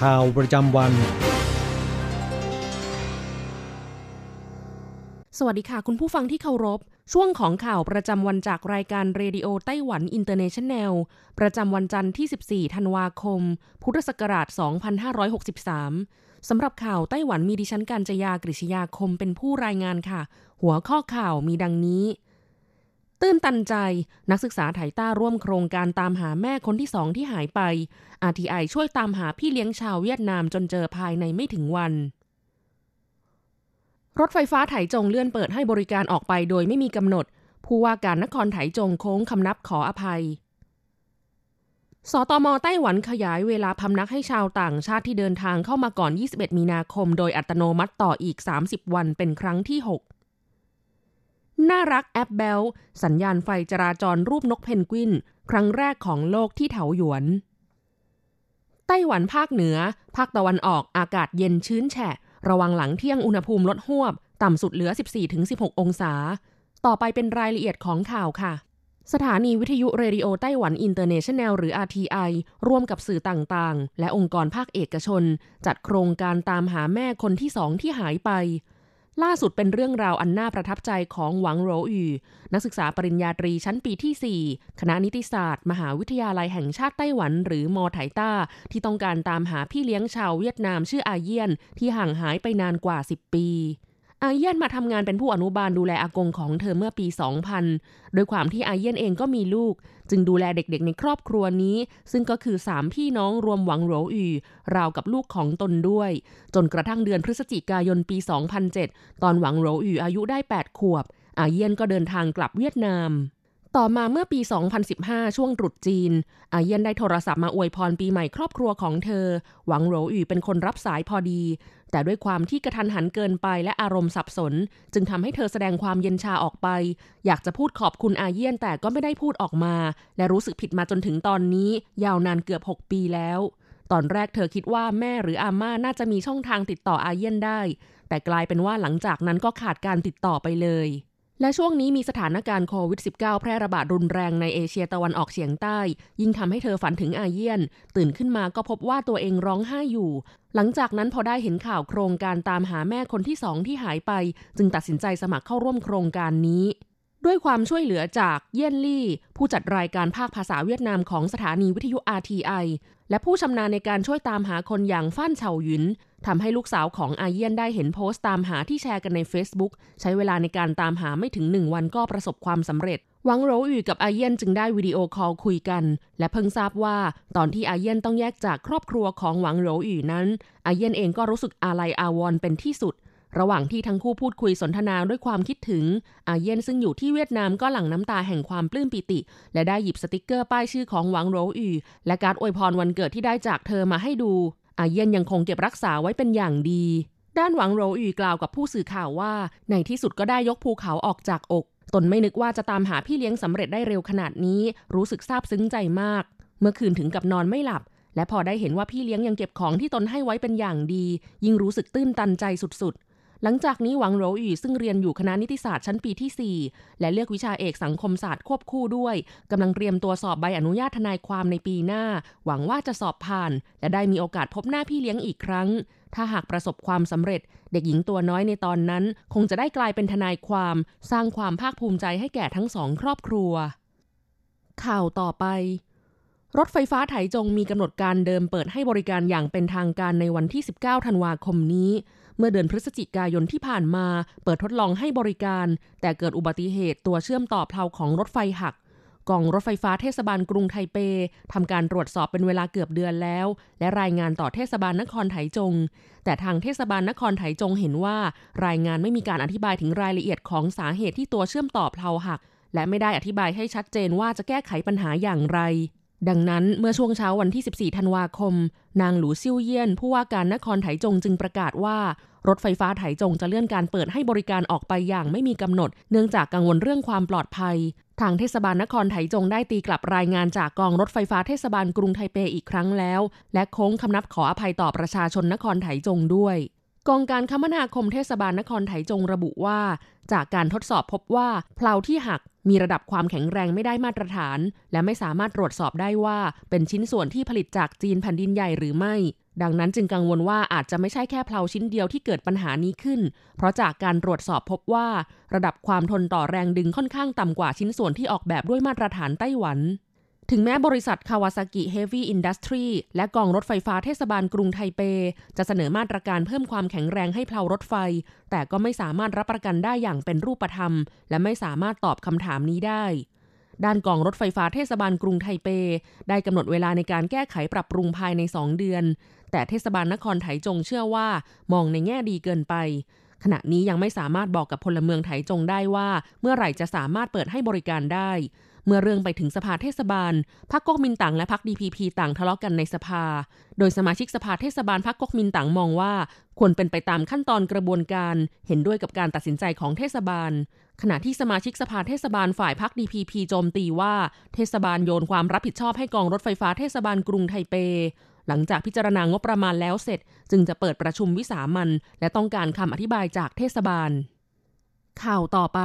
ข่าวประจำวัน สวัสดีค่ะ คุณผู้ฟังที่เคารพ ช่วงของข่าวประจำวันจากรายการ Radio Taiwan International ประจำวันจันทร์ที่ 14 ธันวาคม พุทธศักราช 2563 สำหรับข่าวไต้หวันมีดิฉันการจยากริชยาคมเป็นผู้รายงานค่ะ หัวข้อข่าวมีดังนี้ ตื้นตันใจ นักศึกษาไถต้าร่วมโครงการตามหาแม่คนที่สองที่หายไป RTI ช่วยตามหาพี่เลี้ยงชาวเวียดนามจนเจอภายในไม่ถึงวัน รถไฟฟ้าไถจงเลื่อนเปิดให้บริการออกไปโดยไม่มีกำหนด ผู้ว่าการนครไถจงโค้งคำนับขออภัย สตมไต้หวันขยายเวลาพำนักให้ชาวต่างชาติที่เดินทางเข้ามาก่อน 21 มีนาคม โดยอัตโนมัติต่ออีก 30 วันเป็นครั้งที่ 6 น่ารักแอ๊บแบ๊วสัญญาณไฟจราจรรูปนกเพนกวิน ครั้งแรกของโลกที่เถาหยวน ไต้หวันภาคเหนือ ภาคตะวันออกอากาศเย็นชื้นแฉะ ระวังหลังเที่ยงอุณหภูมิลดหวบ ต่ำสุดเหลือ 14-16 องศา ต่อไปเป็นรายละเอียดของข่าวค่ะสถานีวิทยุ Radio Taiwan International หรือ RTI ร่วมกับสื่อต่างๆ และองค์กรภาคเอกชน จัดโครงการตามหาแม่คนที่สองที่หายไป ล่าสุดเป็นเรื่องราวอันน่าประทับใจของหวังโรอูนักศึกษาปริญญาตรีชั้นปีที่ 4 คณะนิติศาสตร์ มหาวิทยาลัยแห่งชาติไต้หวัน หรือมอไถต้า ที่ต้องการตามหาพี่เลี้ยงชาวเวียดนามชื่ออาเยียน ที่ห่างหายไปนานกว่า 10 ปี อาเยียนมาทำงานเป็นผู้อนุบาลดูแลอากงของเธอเมื่อปี 2000 โดยความที่อาเยียนเองก็มีลูก จึงดูแลเด็กๆในครอบครัวนี้ ซึ่งก็คือ 3 พี่น้องรวมหวังโหรอูราวกับลูกของตนด้วย จนกระทั่งเดือนพฤศจิกายนปี 2007 ตอนหวังโหรอูอายุได้ 8 ขวบ อาเยียนก็เดินทางกลับเวียดนามต่อมาเมื่อปี 2015 ช่วงตรุษจีน อาเยียนได้โทรศัพท์มาอวยพรปีใหม่ครอบครัวของเธอ หวังโหรอูเป็นคนรับสายพอดี แต่ด้วยความที่กระทันหันเกินไปและอารมณ์สับสน จึงทำให้เธอแสดงความเย็นชาออกไป อยากจะพูดขอบคุณอาเยียนแต่ก็ไม่ได้พูดออกมา และรู้สึกผิดมาจนถึงตอนนี้ ยาวนานเกือบ 6 ปีแล้ว ตอนแรกเธอคิดว่าแม่หรืออาม่าน่าจะมีช่องทางติดต่ออาเยียนได้ แต่กลายเป็นว่าหลังจากนั้นก็ขาดการติดต่อไปเลย และช่วงนี้มีสถานการณ์โควิด -19 แพร่ระบาดรุนแรงในเอเชียตะวันออกเฉียงใต้ ยิ่งทำให้เธอฝันถึงอาเยียน ตื่นขึ้นมาก็พบว่าตัวเองร้องไห้อยู่ หลังจากนั้นพอได้เห็นข่าวโครงการตามหาแม่คนที่สองที่หายไป จึงตัดสินใจสมัครเข้าร่วมโครงการนี้ ด้วยความช่วยเหลือจากเยี่ยนลี่ ผู้จัดรายการภาคภาษาเวียดนามของสถานีวิทยุ RTI และผู้ชำนาญในการช่วยตามหาคนอย่างฟ้านเฉาหยุนทำให้ลูกสาวของอาเยียนได้เห็นโพสต์ตามหาที่แชร์กันใน Facebook ใช้เวลาในการตามหาไม่ถึงหนึ่งวันก็ประสบความสำเร็จหวังโรอูกับอาเยียนจึงได้วิดีโอคอลคุยกัน และเพิ่งทราบว่าตอนที่อาเยียนต้องแยกจากครอบครัวของหวังโรอูนั้น อาเยียนเองก็รู้สึกอาลัยอาวรณ์เป็นที่สุด ระหว่างที่ทั้งคู่พูดคุยสนทนาด้วยความคิดถึง อาเยียนซึ่งอยู่ที่เวียดนามก็หลั่งน้ำตาแห่งความปลื้มปิติ และได้หยิบสติกเกอร์ป้ายชื่อของหวังโรอูและการอวยพรวันเกิดที่ได้จากเธอมาให้ดู อาเยียนยังคงเก็บรักษาไว้เป็นอย่างดี ด้านหวังโรอูกล่าวกับผู้สื่อข่าวว่า ในที่สุดก็ได้ยกภูเขาออกจากอก ตนไม่นึกว่าจะตามหาพี่เลี้ยงสำเร็จได้เร็วขนาดนี้ รู้สึกซาบซึ้งใจมาก เมื่อคืนถึงกับนอนไม่หลับและพอได้เห็นว่าพี่เลี้ยงยังเก็บของที่ตนให้ไว้เป็นอย่างดี ยิ่งรู้สึกตื้นตันใจสุด หลังจากนี้หวังโรอูซึ่งเรียนอยู่คณะนิติศาสตร์ชั้นปีที่ 4 และเลือกวิชาเอกสังคมศาสตร์ควบคู่ด้วยกำลังเตรียมตัวสอบใบอนุญาตทนายความในปีหน้า หวังว่าจะสอบผ่าน และได้มีโอกาสพบหน้าพี่เลี้ยงอีกครั้ง ถ้าหากประสบความสำเร็จ เด็กหญิงตัวน้อยในตอนนั้น คงจะได้กลายเป็นทนายความ สร้างความภาคภูมิใจให้แก่ทั้งสองครอบครัว ข่าวต่อไปรถไฟฟ้าไถจงมีกำหนดการเดิมเปิดให้บริการอย่างเป็นทางการในวันที่ 19 ธันวาคมนี้ เมื่อเดือนพฤศจิกายนที่ผ่านมา เปิดทดลองให้บริการ แต่เกิดอุบัติเหตุตัวเชื่อมต่อเพลาของรถไฟหักกองรถไฟฟ้าเทศบาลกรุงไทเปทำการตรวจสอบเป็นเวลาเกือบเดือนแล้ว และรายงานต่อเทศบาลนครไถจง แต่ทางเทศบาลนครไถจงเห็นว่า รายงานไม่มีการอธิบายถึงรายละเอียดของสาเหตุที่ตัวเชื่อมต่อเพลาหัก และไม่ได้อธิบายให้ชัดเจนว่าจะแก้ไขปัญหาอย่างไร ดังนั้นเมื่อช่วงเช้าวันที่ 14 ธันวาคม นางหลูซิ่วเยี่ยน ผู้ว่าการนครไถจงจึงประกาศว่า รถไฟฟ้าไถจงจะเลื่อนการเปิดให้บริการออกไปอย่างไม่มีกำหนด เนื่องจากกังวลเรื่องความปลอดภัย ทางเทศบาลนครไถจงได้ตีกลับรายงานจากกองรถไฟฟ้าเทศบาลกรุงไทเปอีกครั้งแล้ว และโค้งคำนับขออภัยต่อประชาชนนครไถจงด้วยกองการคมนาคมเทศบาลนครไถจงระบุว่า จากการทดสอบพบว่าเพลาที่หักมีระดับความแข็งแรงไม่ได้มาตรฐาน และไม่สามารถตรวจสอบได้ว่าเป็นชิ้นส่วนที่ผลิตจากจีนแผ่นดินใหญ่หรือไม่ ดังนั้นจึงกังวลว่าอาจจะไม่ใช่แค่เพลาชิ้นเดียวที่เกิดปัญหานี้ขึ้น เพราะจากการตรวจสอบพบว่า ระดับความทนต่อแรงดึงค่อนข้างต่ำกว่าชิ้นส่วนที่ออกแบบด้วยมาตรฐานไต้หวัน ถึงแม้บริษัท Kawasaki Heavy Industries และกองรถไฟฟ้าเทศบาลกรุงไทเป จะเสนอมาตรการเพิ่มความแข็งแรงให้เพลารถไฟ แต่ก็ไม่สามารถรับประกันได้อย่างเป็นรูปธรรม และไม่สามารถตอบคำถามนี้ได้ ด้านกองรถไฟฟ้าเทศบาลกรุงไทเป ได้กำหนดเวลาในการแก้ไขปรับปรุงภายใน 2 เดือน แต่เทศบาลนครไถจงเชื่อว่ามองในแง่ดีเกินไปขณะนี้ยังไม่สามารถบอกกับพลเมืองไถจงได้ว่า เมื่อไหร่จะสามารถเปิดให้บริการได้ เมื่อเรื่องไปถึงสภาเทศบาลพรรคก๊กมินตั๋งและพรรคดีพีพีต่างทะเลาะกันในสภา โดยสมาชิกสภาเทศบาลพรรคก๊กมินตั๋งมองว่า ควรเป็นไปตามขั้นตอนกระบวนการ เห็นด้วยกับการตัดสินใจของเทศบาล ขณะที่สมาชิกสภาเทศบาลฝ่ายพรรคดีพีพีโจมตีว่า เทศบาลโยนความรับผิดชอบให้กองรถไฟฟ้าเทศบาลกรุงไทเปหลังจากพิจารณางบประมาณแล้วเสร็จ จึงจะเปิดประชุมวิสามันและต้องการคำอธิบายจากเทศบาล ข่าวต่อไป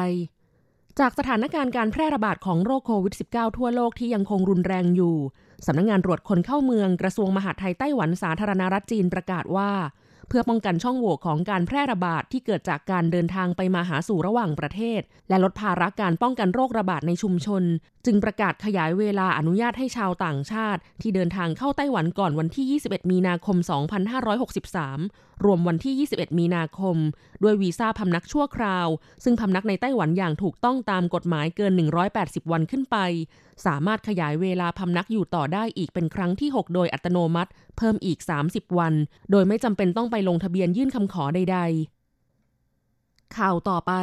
จากสถานการณ์การแพร่ระบาดของโรคโควิด -19 ทั่วโลกที่ยังคงรุนแรงอยู่ สำนักงงานตรวจคนเข้าเมืองกระทรวงมหาดไทยไต้หวันสาธารณรัฐจีนประกาศว่า เพื่อป้องกันช่องโหว่ของการแพร่ระบาดที่เกิดจากการเดินทางไปมาหาสู่ระหว่างประเทศ และลดภาระการป้องกันโรคระบาดในชุมชน จึงประกาศขยายเวลาอนุญาตให้ชาวต่างชาติ ที่เดินทางเข้าไต้หวันก่อนวันที่ 21 มีนาคม 2563 รวมวันที่ 21 มีนาคม ด้วยวีซ่าพำนักชั่วคราว ซึ่งพำนักในไต้หวันอย่างถูกต้องตามกฎหมายเกิน 180 วันขึ้นไป สามารถขยายเวลาพำนักอยู่ต่อได้อีกเป็นครั้งที่ 6 โดยอัตโนมัติ เพิ่มอีก 30 วัน โดยไม่จำเป็นต้องไปลงทะเบียนยื่นคำขอใด ๆ ข่าวต่อไป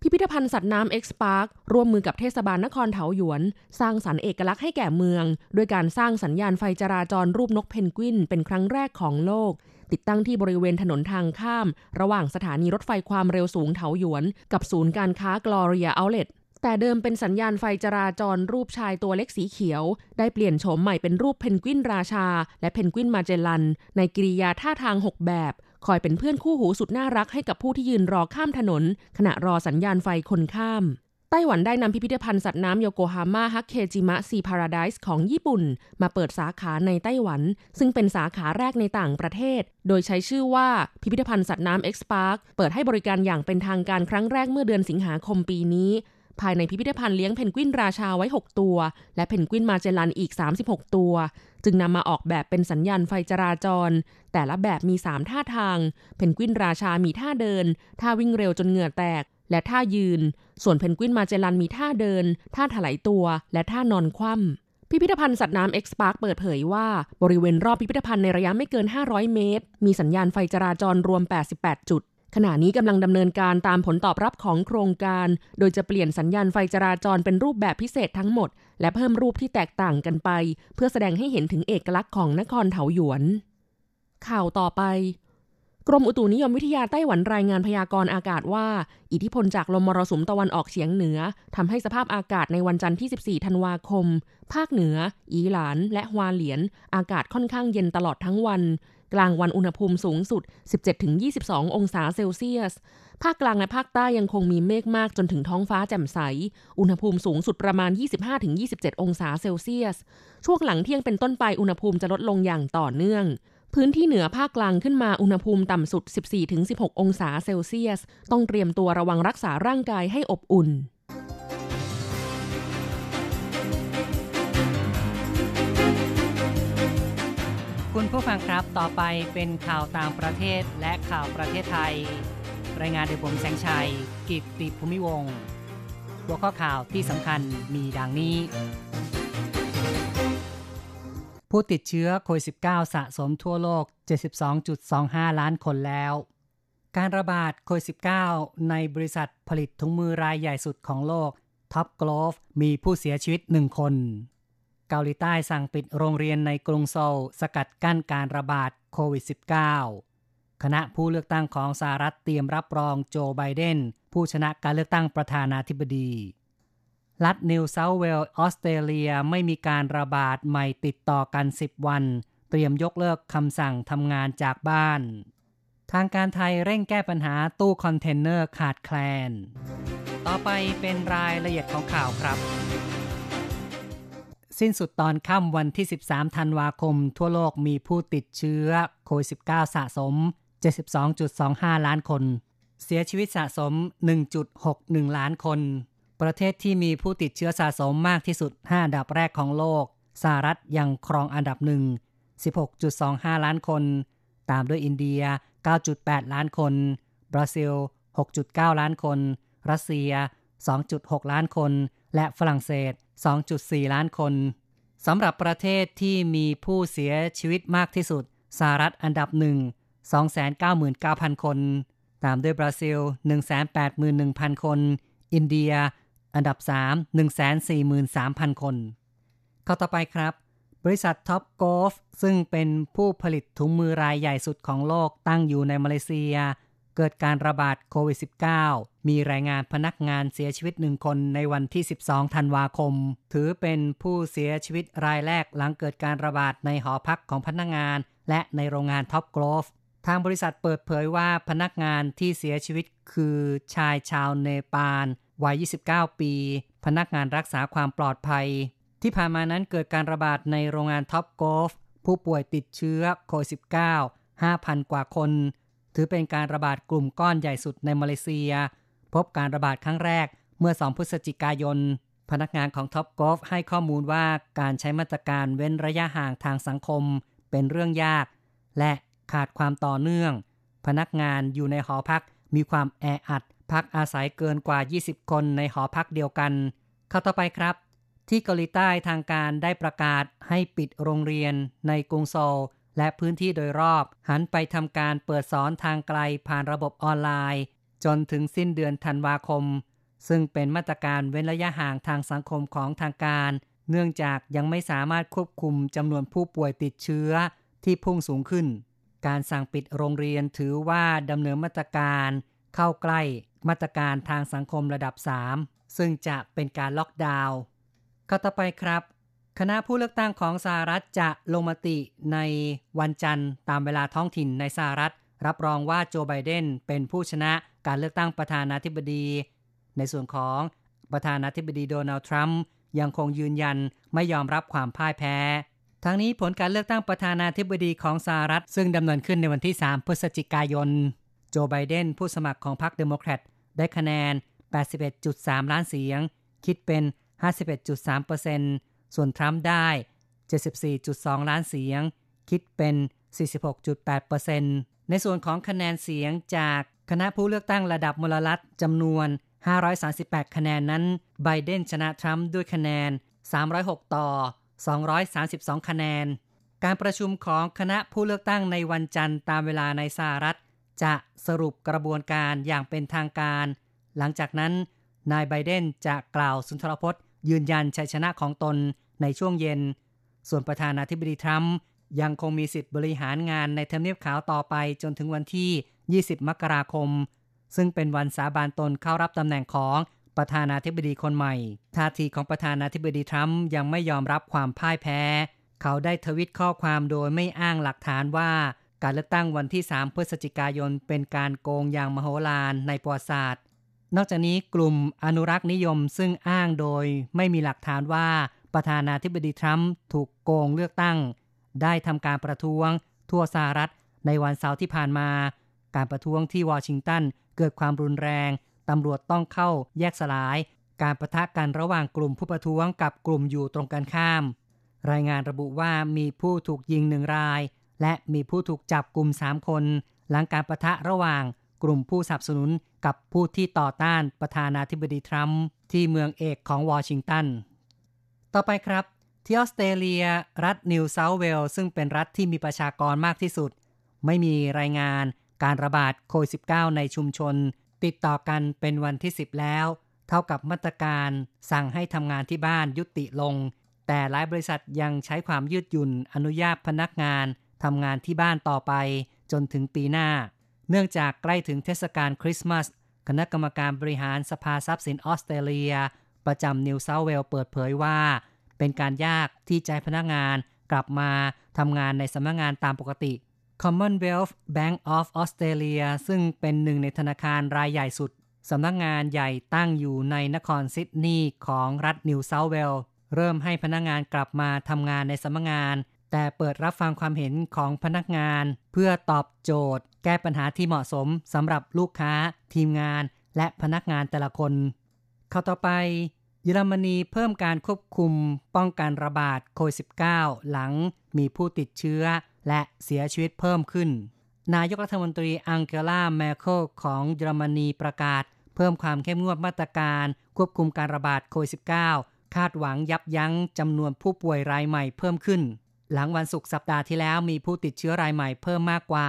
พิพิธภัณฑ์สัตว์น้ำเอ็กซ์พาร์คร่วมมือกับเทศบาลนครเถาหยวน สร้างสรรค์เอกลักษณ์ให้แก่เมือง ด้วยการสร้างสัญญาณไฟจราจรรูปนกเพนกวิน เป็นครั้งแรกของโลกติดตั้งที่บริเวณถนนทางข้าม ระหว่างสถานีรถไฟความเร็วสูงเถาหยวน กับศูนย์การค้า Gloria Outlets แต่เดิมเป็นสัญญาณไฟจราจรรูปชายตัวเล็กสีเขียว ได้เปลี่ยนโฉมใหม่เป็นรูปเพนกวินราชา และเพนกวินมาเจลัน ในกิริยาท่าทาง 6 แบบ คอยเป็นเพื่อนคู่หูสุดน่ารักให้กับผู้ที่ยืนรอข้ามถนน ขณะรอสัญญาณไฟคนข้ามไต้หวันได้นำพิพิธภัณฑ์สัตว์น้ำโยโกฮาม่าฮักเคจิมะ Sea Paradise ของญี่ปุ่น มาเปิดสาขาในไต้หวัน ซึ่งเป็นสาขาแรกในต่างประเทศ โดยใช้ชื่อว่าพิพิธภัณฑ์สัตว์น้ำ Xpark เปิดให้บริการอย่างเป็นทางการครั้งแรกเมื่อเดือนสิงหาคมปีนี้ ภายในพิพิธภัณฑ์เลี้ยงเพนกวินราชาไว้ 6 ตัว และเพนกวินมาเจลันอีก 36 ตัว จึงนำมาออกแบบเป็นสัญญาณไฟจราจร แต่ละแบบมี 3 ท่าทาง เพนกวินราชามีท่าเดิน ท่าวิ่งเร็วจนเหงื่อแตก และท่ายืน ส่วนเพนกวินมาเจลันมีท่าเดิน ท่าถลายตัว และท่านอนคว่ำพิพิธภัณฑ์สัตว์น้ำเอ็กซ์พาร์คเปิดเผยว่าบริเวณรอบพิพิธภัณฑ์ในระยะไม่เกิน 500 เมตร มีสัญญาณไฟจราจรรวม 88 จุด ขณะนี้กำลังดำเนินการตามผลตอบรับของโครงการ โดยจะเปลี่ยนสัญญาณไฟจราจรเป็นรูปแบบพิเศษทั้งหมด และเพิ่มรูปที่แตกต่างกันไป เพื่อแสดงให้เห็นถึงเอกลักษณ์ของนครเถาหยวน ข่าวต่อไป กรมอุตุนิยมวิทยาไต้หวันรายงานพยากรณ์อากาศว่า อิทธิพลจากลมมรสุมตะวันออกเฉียงเหนือทำให้สภาพอากาศในวันจันทร์ที่ 14 ธันวาคม ภาคเหนือ อีหลาน และฮวาเหลียน อากาศค่อนข้างเย็นตลอดทั้งวันกลางวันอุณหภูมิสูงสุด 17-22 องศาเซลเซียส ภาคกลางและภาคใต้ยังคงมีเมฆมากจนถึงท้องฟ้าแจ่มใส อุณหภูมิสูงสุดประมาณ 25-27 องศาเซลเซียส ช่วงหลังเที่ยงเป็นต้นไปอุณหภูมิจะลดลงอย่างต่อเนื่องพื้นที่เหนือภาคกลางขึ้นมาอุณหภูมิต่ำสุด 14-16 องศาเซลเซียส ต้องเตรียมตัวระวังรักษาร่างกายให้อบอุ่น ผู้ฟังครับต่อไปเป็นข่าวต่างประเทศและข่าวประเทศไทย รายงานโดยผมแสงชัย กิตติภูมิวงหัวข้อข่าวที่สำคัญมีดังนี้ ผู้ติดเชื้อโควิด -19 สะสมทั่วโลก 72.25 ล้านคนแล้ว การระบาดโควิด -19 ในบริษัทผลิตถุงมือรายใหญ่สุดของโลก Top Glove มีผู้เสียชีวิตหนึ่งคน เกาหลีใต้สั่งปิดโรงเรียนในกรุงโซล สกัดกั้นการระบาดโควิด -19 คณะผู้เลือกตั้งของสหรัฐเตรียมรับรองโจไบเดน ผู้ชนะการเลือกตั้งประธานาธิบดี รัฐนิวเซาท์เวลส์ออสเตรเลียไม่มีการระบาดใหม่ติดต่อกัน 10 วัน เตรียมยกเลิกคำสั่งทำงานจากบ้าน ทางการไทยเร่งแก้ปัญหาตู้คอนเทนเนอร์ขาดแคลน ต่อไปเป็นรายละเอียดของข่าวครับ สิ้นสุดตอนค่ำวันที่ 13 ธันวาคม ทั่วโลกมีผู้ติดเชื้อโควิด -19 สะสม 72.25 ล้านคน เสียชีวิตสะสม 1.61 ล้านคน ประเทศที่มีผู้ติดเชื้อสะสมมากที่สุด 5 อันดับแรกของโลกสหรัฐยังครองอันดับหนึ่ง 16.25 ล้านคน ตามด้วยอินเดีย 9.8 ล้านคน บราซิล 6.9 ล้านคน รัสเซีย 2.6 ล้านคน และฝรั่งเศส 2.4 ล้านคนสำหรับประเทศที่มีผู้เสียชีวิตมากที่สุดสหรัฐอันดับหนึ่ง299,000 คน ตามด้วยบราซิล 181,000 คน อินเดีย อันดับ 3 143,000 คน ข่าวต่อไปครับ บริษัท Top Glove ซึ่งเป็นผู้ผลิตถุงมือรายใหญ่สุดของโลกตั้งอยู่ในมาเลเซีย เกิดการระบาดโควิด -19 มีรายงานพนักงานเสียชีวิตหนึ่งคนในวันที่ 12 ธันวาคม ถือเป็นผู้เสียชีวิตรายแรกหลังเกิดการระบาดในหอพักของพนักงาน และในโรงงาน Top Glove ทางบริษัทเปิดเผยว่าพนักงานที่เสียชีวิตคือชายชาวเนปาลวัย 29 ปี พนักงานรักษาความปลอดภัย ที่ผ่านมานั้นเกิดการระบาดในโรงงาน Top Glove ผู้ป่วยติดเชื้อโควิด -19 5,000 กว่าคน ถือเป็นการระบาดกลุ่มก้อนใหญ่สุดในมาเลเซีย พบการระบาดครั้งแรกเมื่อ 2 พฤศจิกายน พนักงานของ Top Glove ให้ข้อมูลว่าการใช้มาตรการเว้นระยะห่างทางสังคม เป็นเรื่องยาก และขาดความต่อเนื่อง พนักงานอยู่ในหอพักมีความแออัด พักอาศัยเกินกว่า 20 คนในหอพักเดียวกัน เข้าต่อไปครับ ที่เกาหลีใต้ทางการได้ประกาศให้ปิดโรงเรียนในกรุงโซล และพื้นที่โดยรอบ หันไปทำการเปิดสอนทางไกลผ่านระบบออนไลน์ จนถึงสิ้นเดือนธันวาคม ซึ่งเป็นมาตรการเว้นระยะห่างทางสังคมของทางการ เนื่องจากยังไม่สามารถควบคุมจำนวนผู้ป่วยติดเชื้อที่พุ่งสูงขึ้น การสั่งปิดโรงเรียนถือว่าดำเนินมาตรการเข้าใกล้มาตรการทางสังคมระดับ 3 ซึ่งจะเป็นการล็อกดาวน์ข้าต่อไปครับ คณะผู้เลือกตั้งของสหรัฐจะลงมติในวันจันทร์ตามเวลาท้องถิ่นในสหรัฐ รับรองว่าโจไบเดนเป็นผู้ชนะการเลือกตั้งประธานาธิบดี ในส่วนของประธานาธิบดีโดนัลด์ทรัมป์ยังคงยืนยันไม่ยอมรับความพ่ายแพ้ ทั้งนี้ผลการเลือกตั้งประธานาธิบดีของสหรัฐ ซึ่งดำเนินขึ้นในวันที่ 3 พฤศจิกายน โจไบเดนผู้สมัครของพรรคเดโมแครตได้คะแนน 81.3 ล้านเสียง คิดเป็น 51.3% ส่วนทรัมป์ได้ 74.2 ล้านเสียง คิดเป็น 46.8%ในส่วนของคะแนนเสียงจากคณะผู้เลือกตั้งระดับมลรัฐจำนวน 538 คะแนนนั้นไบเดนชนะทรัมป์ด้วยคะแนน 306 ต่อ 232 คะแนน การประชุมของคณะผู้เลือกตั้งในวันจันทร์ตามเวลาในสหรัฐ จะสรุปกระบวนการอย่างเป็นทางการ หลังจากนั้นนายไบเดนจะกล่าวสุนทรพจน์ ยืนยันชัยชนะของตน ในช่วงเย็น ส่วนประธานาธิบดีทรัมป์ยังคงมีสิทธิ์บริหารงานในทำเนียบขาวต่อไปจนถึงวันที่ 20 มกราคม ซึ่งเป็นวันสาบานตนเข้ารับตำแหน่งของประธานาธิบดีคนใหม่ ท่าทีของประธานาธิบดีทรัมป์ยังไม่ยอมรับความพ่ายแพ้ เขาได้ทวิตข้อความโดยไม่อ้างหลักฐานว่า การเลือกตั้งวันที่ 3 พฤศจิกายนเป็นการโกงอย่างมโหฬารในประวัติศาสตร์ นอกจากนี้กลุ่มอนุรักษ์นิยมซึ่งอ้างโดยไม่มีหลักฐานว่า ประธานาธิบดีทรัมป์ถูกโกงเลือกตั้ง ได้ทำการประท้วง ทั่วสหรัฐในวันเสาร์ที่ผ่านมา การประท้วงที่วอชิงตันเกิดความรุนแรง ตำรวจต้องเข้าแยกสลาย การประทะกันระหว่างกลุ่มผู้ประท้วงกับกลุ่มอยู่ตรงกันข้าม รายงานระบุว่ามีผู้ถูกยิงหนึ่งราย และมีผู้ถูกจับกลุ่ม 3 คน หลังการประทะระหว่างกลุ่มผู้สนับสนุนกับผู้ที่ต่อต้านประธานาธิบดีทรัมป์ที่เมืองเอกของวอชิงตัน ต่อไปครับ ที่ออสเตรเลีย รัฐนิวเซาท์เวลซึ่งเป็นรัฐที่มีประชากรมากที่สุด ไม่มีรายงานการระบาดโควิด -19 ในชุมชน ติดต่อกันเป็นวันที่ 10 แล้ว เท่ากับมาตรการสั่งให้ทำงานที่บ้านยุติลง แต่หลายบริษัทยังใช้ความยืดหยุ่นอนุญาตพนักงานทำงานที่บ้านต่อไปจนถึงปีหน้า เนื่องจากใกล้ถึงเทศกาลคริสต์มาส คณะกรรมการบริหารสภาทรัพย์สินออสเตรเลีย ประจำนิวเซาท์เวลส์เปิดเผยว่า เป็นการยากที่ให้พนักงานกลับมาทำงานในสำนักงานตามปกติ Commonwealth Bank of Australia ซึ่งเป็นหนึ่งในธนาคารรายใหญ่สุดสำนักงานใหญ่ตั้งอยู่ในนครซิดนีย์ของรัฐนิวเซาท์เวลส์เริ่มให้พนักงานกลับมาทำงานในสำนักงาน แต่เปิดรับฟังความเห็นของพนักงาน เพื่อตอบโจทย์ แก้ปัญหาที่เหมาะสมสำหรับลูกค้า ทีมงาน และพนักงานแต่ละคน ข้าต่อไป เยอรมนีเพิ่มการควบคุมป้องกันระบาดโควิด -19 หลังมีผู้ติดเชื้อและเสียชีวิตเพิ่มขึ้น นายกรัฐมนตรีอังเกลาแมเคิลของเยอรมนีประกาศ เพิ่มความเข้มงวดมาตรการควบคุมการระบาดโควิด -19 คาดหวังยับยั้งจำนวนผู้ป่วยรายใหม่เพิ่มขึ้น หลังวันศุกร์สัปดาห์ที่แล้วมีผู้ติดเชื้อรายใหม่เพิ่มมากกว่า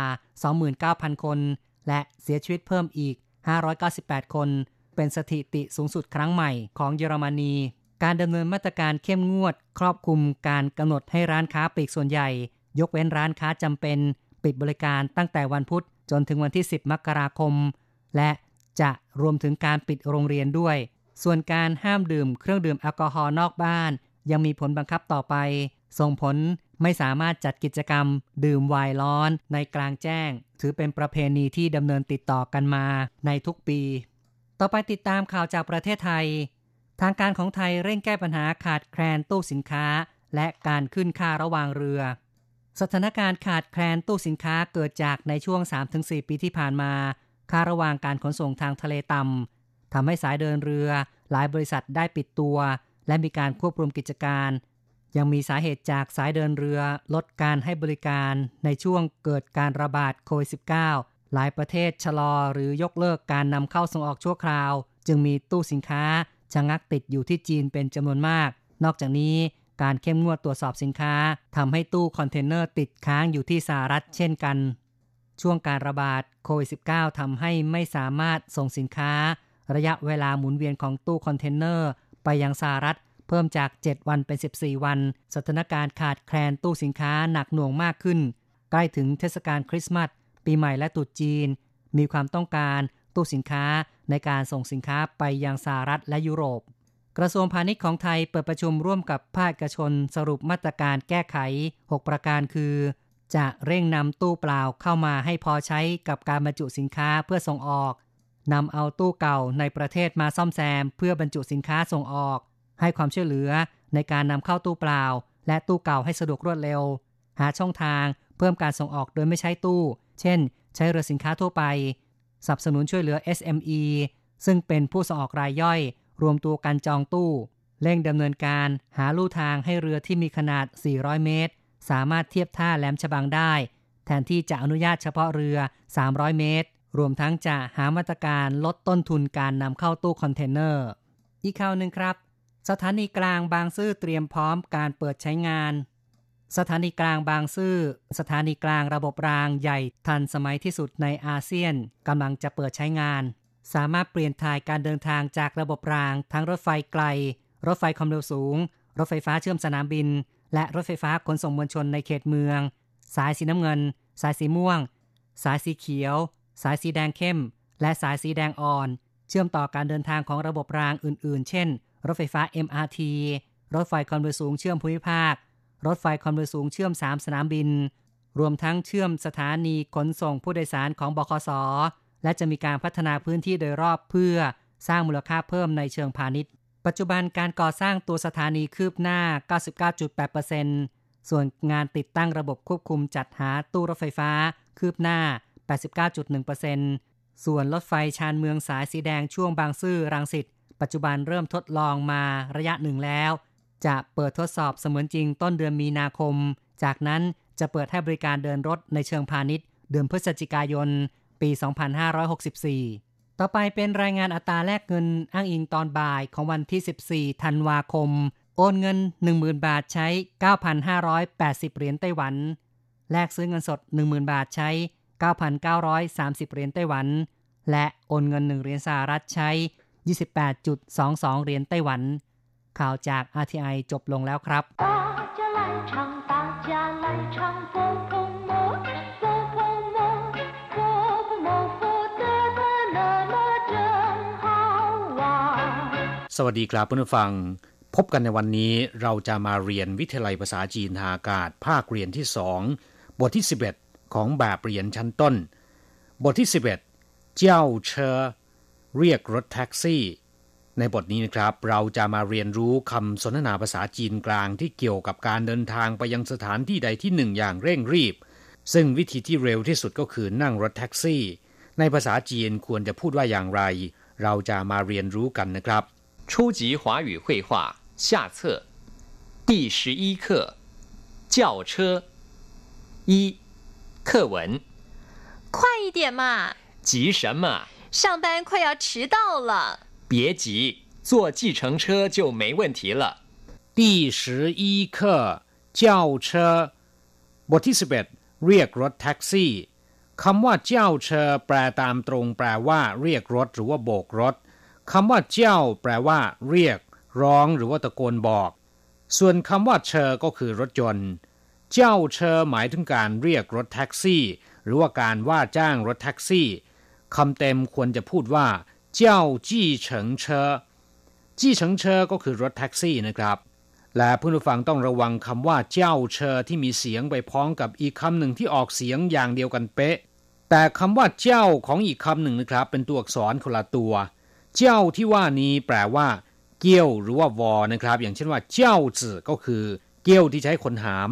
29,000 คน และเสียชีวิตเพิ่มอีก 598 คน เป็นสถิติสูงสุดครั้งใหม่ของเยอรมนี การดำเนินมาตรการเข้มงวด ครอบคลุมการกำหนดให้ร้านค้าปลีกส่วนใหญ่ ยกเว้นร้านค้าจำเป็น ปิดบริการตั้งแต่วันพุธจนถึงวันที่ 10 มกราคม และจะรวมถึงการปิดโรงเรียนด้วย ส่วนการห้ามดื่มเครื่องดื่มแอลกอฮอล์นอกบ้าน ยังมีผลบังคับต่อไป ส่งผลไม่สามารถจัดกิจกรรม ดื่มไวน์ร้อนในกลางแจ้ง ถือเป็นประเพณีที่ดำเนินติดต่อกันมาในทุกปี ต่อไปติดตามข่าวจากประเทศไทย ทางการของไทยเร่งแก้ปัญหาขาดแคลนตู้สินค้า และการขึ้นค่าระหว่างเรือ สถานการณ์ขาดแคลนตู้สินค้าเกิดจากในช่วง 3-4 ปีที่ผ่านมา ค่าระหว่างการขนส่งทางทะเลต่ำทำให้สายเดินเรือ หลายบริษัทได้ปิดตัว และมีการควบรวมกิจการ ยังมีสาเหตุจากสายเดินเรือลดการให้บริการในช่วงเกิดการระบาดโควิด -19 หลายประเทศชะลอหรือยกเลิกการนำเข้าส่งออกชั่วคราว จึงมีตู้สินค้าชะงักติดอยู่ที่จีนเป็นจำนวนมาก นอกจากนี้การเข้มงวดตรวจสอบสินค้าทำให้ตู้คอนเทนเนอร์ติดค้างอยู่ที่สหรัฐเช่นกัน ช่วงการระบาดโควิด -19 ทำให้ไม่สามารถส่งสินค้า ระยะเวลาหมุนเวียนของตู้คอนเทนเนอร์ไปยังสหรัฐเพิ่มจาก 7 วันเป็น 14 วัน สถานการณ์ขาดแคลนตู้สินค้าหนักหน่วงมากขึ้น ใกล้ถึงเทศกาลคริสต์มาส ปีใหม่และตรุษจีน มีความต้องการตู้สินค้าในการส่งสินค้าไปยังสหรัฐและยุโรป กระทรวงพาณิชย์ของไทยเปิดประชุมร่วมกับภาคเอกชนสรุปมาตรการแก้ไข 6 ประการคือ จะเร่งนำตู้เปล่าเข้ามาให้พอใช้กับการบรรจุสินค้าเพื่อส่งออกนำเอาตู้เก่าในประเทศมาซ่อมแซม เพื่อบรรจุสินค้าส่งออก ให้ความช่วยเหลือในการนำเข้าตู้เปล่า และตู้เก่าให้สะดวกรวดเร็ว หาช่องทางเพิ่มการส่งออกโดยไม่ใช้ตู้ เช่น ใช้เรือสินค้าทั่วไปสนับสนุนช่วยเหลือ SME ซึ่งเป็นผู้ส่งออกรายย่อย รวมตัวกันจองตู้ เร่งดำเนินการหาลู่ทางให้เรือที่มีขนาด 400 เมตร สามารถเทียบท่าแหลมฉบังได้ แทนที่จะอนุญาตเฉพาะเรือ 300 เมตร รวมทั้งจะหามาตรการลดต้นทุนการนำเข้าตู้คอนเทนเนอร์ อีกข่าวหนึ่งครับ สถานีกลางบางซื่อเตรียมพร้อมการเปิดใช้งาน สถานีกลางบางซื่อ สถานีกลางระบบรางใหญ่ทันสมัยที่สุดในอาเซียนกำลังจะเปิดใช้งาน สามารถเปลี่ยนถ่ายการเดินทางจากระบบรางทั้งรถไฟไกล รถไฟความเร็วสูง รถไฟฟ้าเชื่อมสนามบิน และรถไฟฟ้าขนส่งมวลชนในเขตเมือง สายสีน้ำเงิน สายสีม่วง สายสีเขียว สายสีแดงเข้ม และสายสีแดงอ่อน เชื่อมต่อการเดินทางของระบบรางอื่น ๆ เช่น รถไฟฟ้า MRT รถไฟความเร็วสูงเชื่อมภูมิภาค รถไฟความเร็วสูงเชื่อม 3 สนามบิน รวมทั้งเชื่อมสถานีขนส่งผู้โดยสารของบขสและจะมีการพัฒนาพื้นที่โดยรอบเพื่อสร้างมูลค่าเพิ่มในเชิงพาณิชย์ ปัจจุบันการก่อสร้างตัวสถานีคืบหน้า 99.8%ส่วนงานติดตั้งระบบควบคุมจัดหาตู้รถไฟฟ้าคืบหน้า 89.1%ส่วนรถไฟชานเมืองสายสีแดงช่วงบางซื่อรังสิตปัจจุบันเริ่มทดลองมาระยะหนึ่งแล้ว จะเปิดทดสอบเสมือนจริงต้นเดือนมีนาคม จากนั้นจะเปิดให้บริการเดินรถในเชิงพาณิชย์ เดือนพฤศจิกายน ปี 2564 ต่อไปเป็นรายงานอัตราแลกเงินอ้างอิงตอนบ่ายของวันที่ 14 ธันวาคม โอนเงิน 10,000 บาทใช้ 9,580 เหรียญไต้หวัน แลกซื้อเงินสด 10,000 บาทใช้ 9,930 เหรียญไต้หวัน และโอนเงิน 1 เหรียญสหรัฐใช้ 28.22 เหรียญไต้หวัน ข่าวจาก RTI จบลงแล้วครับสวัสดีครับเพื่อนผู้ฟัง พบกันในวันนี้เราจะมาเรียนวิทยาลัยภาษาจีนทางอากาศ ภาคเรียนที่สองบทที่ 11 ของแบบเรียนชั้นต้น บทที่ 11 เจ้าเชอเรียกรถแท็กซี่ ในบทนี้นะครับ เราจะมาเรียนรู้คำสนทนาภาษาจีนกลางที่เกี่ยวกับการเดินทางไปยังสถานที่ใดที่หนึ่งอย่างเร่งรีบ ซึ่งวิธีที่เร็วที่สุดก็คือนั่งรถแท็กซี่ ในภาษาจีนควรจะพูดว่าอย่างไร เราจะมาเรียนรู้กันนะครับ 初级华语绘画下册第十一课轿车一课文快一点嘛！急什么？上班快要迟到了。 别急，坐计程车就没问题了。第十一课轿车บทที่11เรียกรถแท็กซี่คำว่าเจ้าเชอแปลตามตรงแปลว่า เรียกรถหรือว่าโบกรถคำว่าเจ้า แปลว่า เรียก ร้องหรือว่าตะโกนบอก ส่วนคำว่าเชอก็คือรถยนต์ เจ้าเชอหมายถึงการเรียกรถแท็กซี่ หรือว่าการว่าจ้างรถแท็กซี่คำเต็มควรจะพูดว่า เจ้าจี้เฉิงเชอจี้เฉิงเชอก็คือรถแท็กซี่นะครับ และผู้ฟังต้องระวังคำว่าเจ้าเชอที่มีเสียงไปพ้องกับอีกคำหนึ่งที่ออกเสียงอย่างเดียวกันเป๊ะ แต่คำว่าเจ้าของอีกคำหนึ่งนะครับ เป็นตัวอักษรคนละตัว เจ้าที่ว่านี้แปลว่า เกี้ยวหรือว่าวอนะครับ อย่างเช่นว่าเจ้าจื่อก็คือ เกี้ยวที่ใช้คนหาม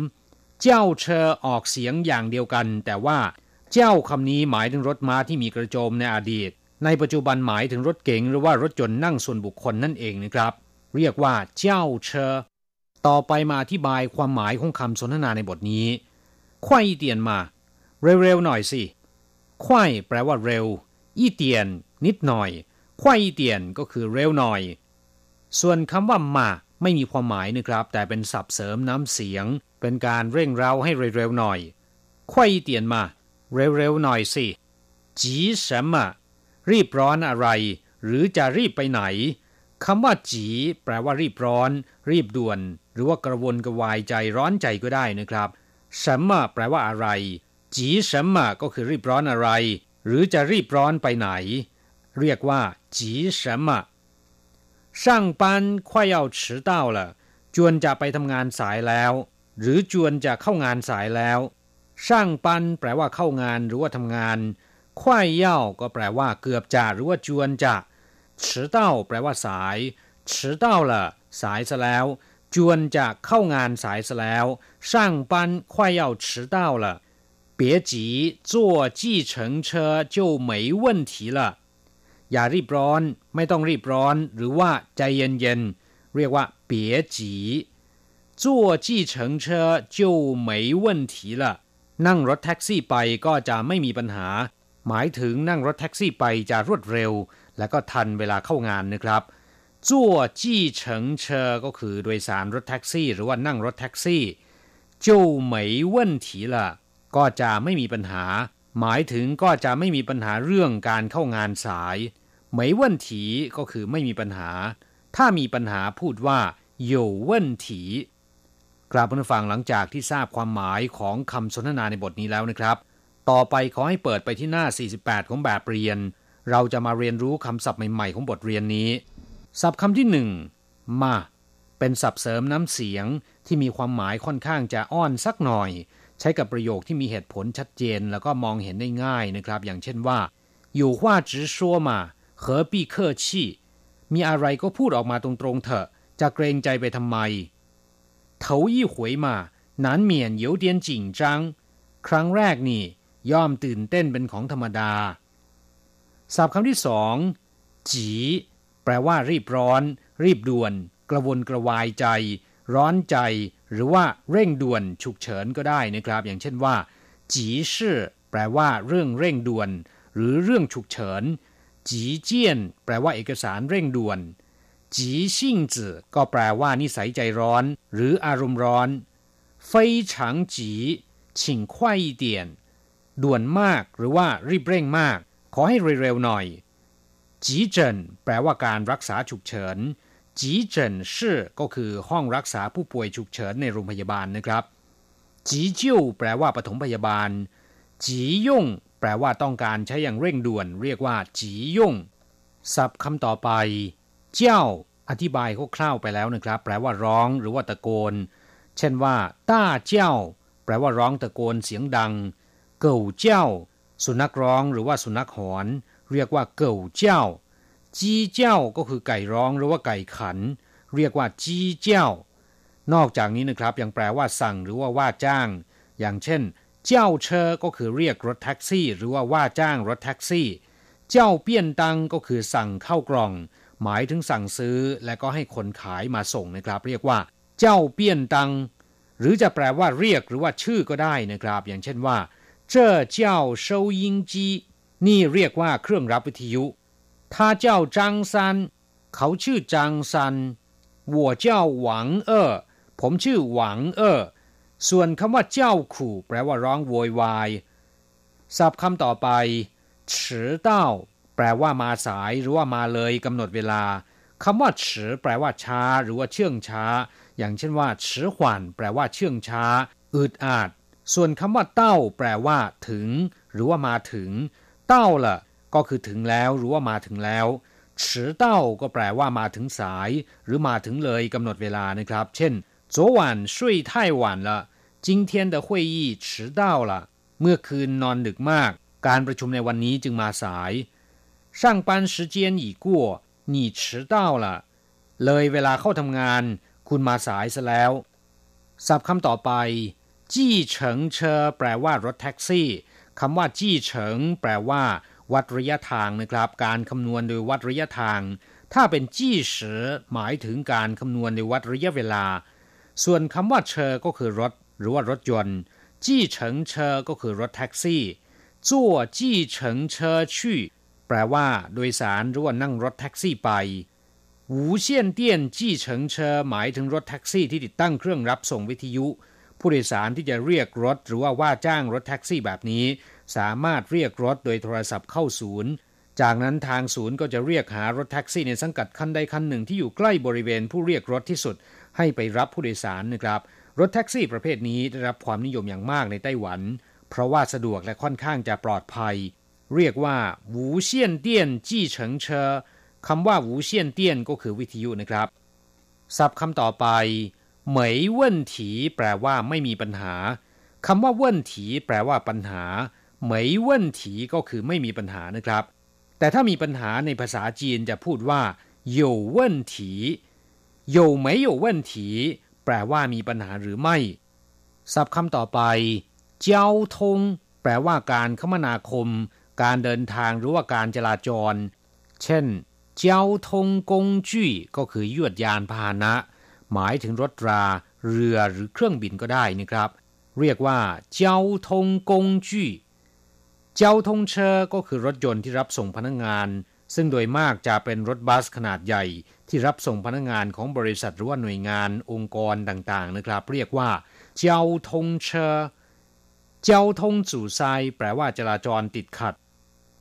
เจ้าเชอออกเสียงอย่างเดียวกัน แต่ว่า เจ้าคำนี้หมายถึงรถม้าที่มีกระโจมในอดีต ในปัจจุบันหมายถึงรถเก๋งหรือว่ารถยนต์นั่งส่วนบุคคลนั่นเองนะครับ เรียกว่าเจ้าเชอต่อไปมาอธิบายความหมายของคำสนทนาในบทนี้ควายอีเตียนมา เร็วๆหน่อยสิควายแปลว่าเร็ว อีเตียน นิดหน่อยควายอีเตียนก็คือเร็วหน่อย ส่วนคำว่ามาไม่มีความหมายนะครับ แต่เป็นศัพท์เสริมน้ำเสียง เป็นการเร่งเร้าให้เร็วๆหน่อยควายอีเตียนมา เร็วๆหน่อยสิจี什么 รีบร้อนอะไร หรือจะรีบไปไหนคำว่าจีแปลว่ารีบร้อน รีบด่วน หรือว่ากระวนกระวายใจร้อนใจก็ได้นะครับ什么แปลว่าอะไร จี什么ก็คือรีบร้อนอะไร หรือจะรีบร้อนไปไหน เรียกว่าจี什么上班快要迟到了จวนจะไปทำงานสายแล้ว หรือจวนจะเข้างานสายแล้วช่างปันแปลว่าเข้างานหรือว่าทำงาน ควายเย่าก็แปลว่าเกือบจะหรือว่าจวนจะ迟到แปลว่าสาย迟到了สายซะแล้ว จวนจะเข้างานสายซะแล้ว上班快要迟到了别急坐计程车就没问题了อย่ารีบร้อน ไม่ต้องรีบร้อน หรือว่าใจเย็นๆ เรียกว่า别急坐计程车就没问题了นั่งรถแท็กซี่ไปก็จะไม่มีปัญหา หมายถึงนั่งรถแท็กซี่ไปจะรวดเร็ว และก็ทันเวลาเข้างานนะครับจั่วจี้เฉิงเชอก็คือโดยสารรถแท็กซี่ หรือว่านั่งรถแท็กซี่เจ้เหมยเว่นถีละก็จะไม่มีปัญหา หมายถึงก็จะไม่มีปัญหาเรื่องการเข้างานสายเหมยเว่นถีก็คือไม่มีปัญหา ถ้ามีปัญหาพูดว่าโย่เว่นถีกราบผู้ฟังหลังจากที่ทราบความหมายของคำสนทนาในบทนี้แล้วนะครับ ต่อไปขอให้เปิดไปที่หน้า 48 ของแบบเรียน เราจะมาเรียนรู้คำศัพท์ใหม่ๆ ของบทเรียนนี้ ศัพท์คำที่หนึ่งมา เป็นศัพท์เสริมน้ำเสียงที่มีความหมายค่อนข้างจะอ้อนสักหน่อย ใช้กับประโยคที่มีเหตุผลชัดเจนแล้วก็มองเห็นได้ง่ายนะครับ อย่างเช่นว่า อยู่ว่าจือชัวมาเหอปี้เคอชีมีอะไรก็พูดออกมาตรงๆเถอะ จะเกรงใจไปทำไมเถายี่หวยมา นานเหมียนเยวเดียนจิงจัง ครั้งแรกนี่ ย่อมตื่นเต้นเป็นของธรรมดาศัพท์คำที่สองจีแปลว่ารีบร้อน รีบด่วน กระวนกระวายใจ ร้อนใจ หรือว่าเร่งด่วนฉุกเฉินก็ได้นะครับ อย่างเช่นว่าจีชื่อแปลว่าเรื่องเร่งด่วน หรือเรื่องฉุกเฉินจีเจียน แปลว่าเอกสารเร่งด่วนจีชิงจื่อก็แปลว่านิสัยใจร้อน หรืออารมณ์ร้อนเฟยฉางจีฉิงควายเดี ด่วนมากหรือว่ารีบเร่งมาก ขอให้เร็วๆหน่อย จีเจินแปลว่าการรักษาฉุกเฉิน จีเจินชื่อก็คือห้องรักษาผู้ป่วยฉุกเฉินในโรงพยาบาลนะครับ จีจิ้วแปลว่าปฐมพยาบาล จียุ่งแปลว่าต้องการใช้อย่างเร่งด่วน เรียกว่า จียุ่งศัพท์คำต่อไป เจ้า อธิบายคร่าวๆไปแล้วนะครับ แปลว่าร้องหรือว่าตะโกน เช่นว่าต้าเจ้า แปลว่าร้องตะโกนเสียงดัง เก่าเจ้า สุนัขร้องหรือว่าสุนัขหอน เรียกว่าเก่าเจ้า จี้เจ้าก็คือไก่ร้องหรือว่าไก่ขัน เรียกว่าจี้เจ้า นอกจากนี้นะครับยังแปลว่าสั่งหรือว่าว่าจ้าง อย่างเช่น เจ้าเชอก็คือเรียกรถแท็กซี่ หรือว่าว่าจ้างรถแท็กซี่ เจ้าเปี้ยนตังก็คือสั่งเข้ากล่อง หมายถึงสั่งซื้อและก็ให้คนขายมาส่งนะครับ เรียกว่า เจ้าเปี้ยนตังหรือจะแปลว่าเรียกหรือว่าชื่อก็ได้นะครับ อย่างเช่นว่า 这叫收音机นี่เรียกว่าเครื่องรับวิทยุ他叫张三เขาชื่อจางซัน我叫หวังเอ๋อผมชื่อหวังเอ๋อส่วนคำว่าเจ้าขู่แปลว่าร้องโวยวายศัพท์คำต่อไป迟到แปลว่ามาสายหรือว่ามาเลยกำหนดเวลาคำว่าฉือแปลว่าช้า หรือว่าเชื่องช้า อย่างเช่นว่าฉือหวันแปลว่าเชื่องช้าอึดอัด ส่วนคำว่าเต้า แปลว่า ถึง หรือว่ามาถึง เต้าล่ะ ก็คือถึงแล้วหรือว่ามาถึงแล้ว迟到ก็แปลว่ามาถึงสาย หรือมาถึงเลยกำหนดเวลานะครับ เช่น昨晚睡太晚了今天的会议迟到了เมื่อคืนนอนดึกมาก การประชุมในวันนี้จึงมาสาย上班时间已过你迟到了เลยเวลาเข้าทำงาน คุณมาสายซะแล้วศัพท์คำต่อไป จี้เฉิงเชอแปลว่ารถแท็กซี่คำว่าจี้เฉิง แปลว่า วัดระยะทางนะครับ การคำนวณโดยวัดระยะทาง ถ้าเป็นจี้เฉอหมายถึงการคำนวณโดยวัดระยะเวลา ส่วนคำว่าเชอก็คือรถ หรือว่ารถยนต์ จี้เฉิงเชอก็คือรถแท็กซี่จั่วจี้เฉิงเชอชี่แปลว่า โดยสารหรือว่านั่งรถแท็กซี่ไปหูเซียนเตี้ยนจี้เฉิงเชอหมายถึงรถแท็กซี่ที่ติดตั้งเครื่องรับส่งวิทยุ ผู้โดยสารที่จะเรียกรถหรือว่าว่าจ้างรถแท็กซี่แบบนี้ สามารถเรียกรถโดยโทรศัพท์เข้าศูนย์ จากนั้นทางศูนย์ก็จะเรียกหารถแท็กซี่ในสังกัดคันใดคันหนึ่งที่อยู่ใกล้บริเวณผู้เรียกรถที่สุด ให้ไปรับผู้โดยสารนะครับ รถแท็กซี่ประเภทนี้ได้รับความนิยมอย่างมากในไต้หวัน เพราะว่าสะดวกและค่อนข้างจะปลอดภัย เรียกว่าหูเซียนเตี้ยนจี้เฉิงเชอคำว่าหูเซียนเตี้ยนก็คือวิทยุนะครับศัพท์คำต่อไป เหมยเว่นถีแปลว่าไม่มีปัญหาคำว่าเว่นถีแปลว่าปัญหาเหมยเว่นถีก็คือไม่มีปัญหานะครับ แต่ถ้ามีปัญหาในภาษาจีนจะพูดว่า有问题有没有问题แปลว่ามีปัญหาหรือไม่ ศัพท์คำต่อไป เจ้าทง แปลว่าการคมนาคม การเดินทางหรือว่าการจราจร เช่น เจ้าทงกงจุ้ยก็คือยวดยานพาหนะ หมายถึงรถรา เรือหรือเครื่องบินก็ได้นะครับ เรียกว่าเจ้าทงกงจุ้เจ้าทงเชอก็คือรถยนต์ที่รับส่งพนักงงาน ซึ่งโดยมากจะเป็นรถบัสขนาดใหญ่ ที่รับส่งพนักงงานของบริษัทหรือว่าหน่วยงานองค์กรต่างๆนะครับ เรียกว่าเจ้าทงเชอเจ้าทงจู่ไซแปลว่าจราจรติดขัด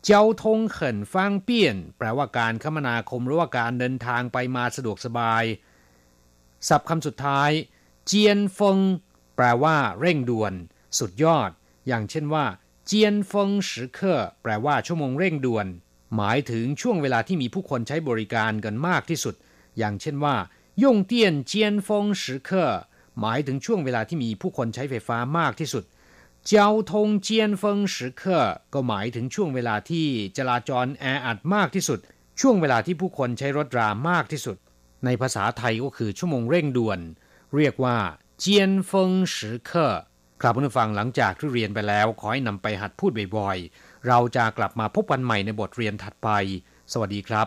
เจ้าทงเขินฟางเปี้ยน แปลว่าการคมนาคมหรือว่าการเดินทางไปมาสะดวกสบาย ศัพท์คำสุดท้าย เจียนฟง แปลว่า เร่งด่วน สุดยอด อย่างเช่นว่า เจียนฟงสิเคอแปลว่าชั่วโมงเร่งด่วน หมายถึงช่วงเวลาที่มีผู้คนใช้บริการกันมากที่สุด อย่างเช่นว่ายงเตียนเจียนฟงสิเคอหมายถึงช่วงเวลาที่มีผู้คนใช้ไฟฟ้ามากที่สุดเจ้าทงเจียนฟงสิเคอก็หมายถึงช่วงเวลาที่จราจรแออัดมากที่สุด ช่วงเวลาที่ผู้คนใช้รถรามากที่สุด ในภาษาไทยก็คือชั่วโมงเร่งด่วน เรียกว่าเจียนฟงสือเครับผู้ฟังหลังจากที่เรียนไปแล้ว ขอให้นำไปหัดพูดบ่อยๆ เราจะกลับมาพบกันใหม่ในบทเรียนถัดไป สวัสดีครับ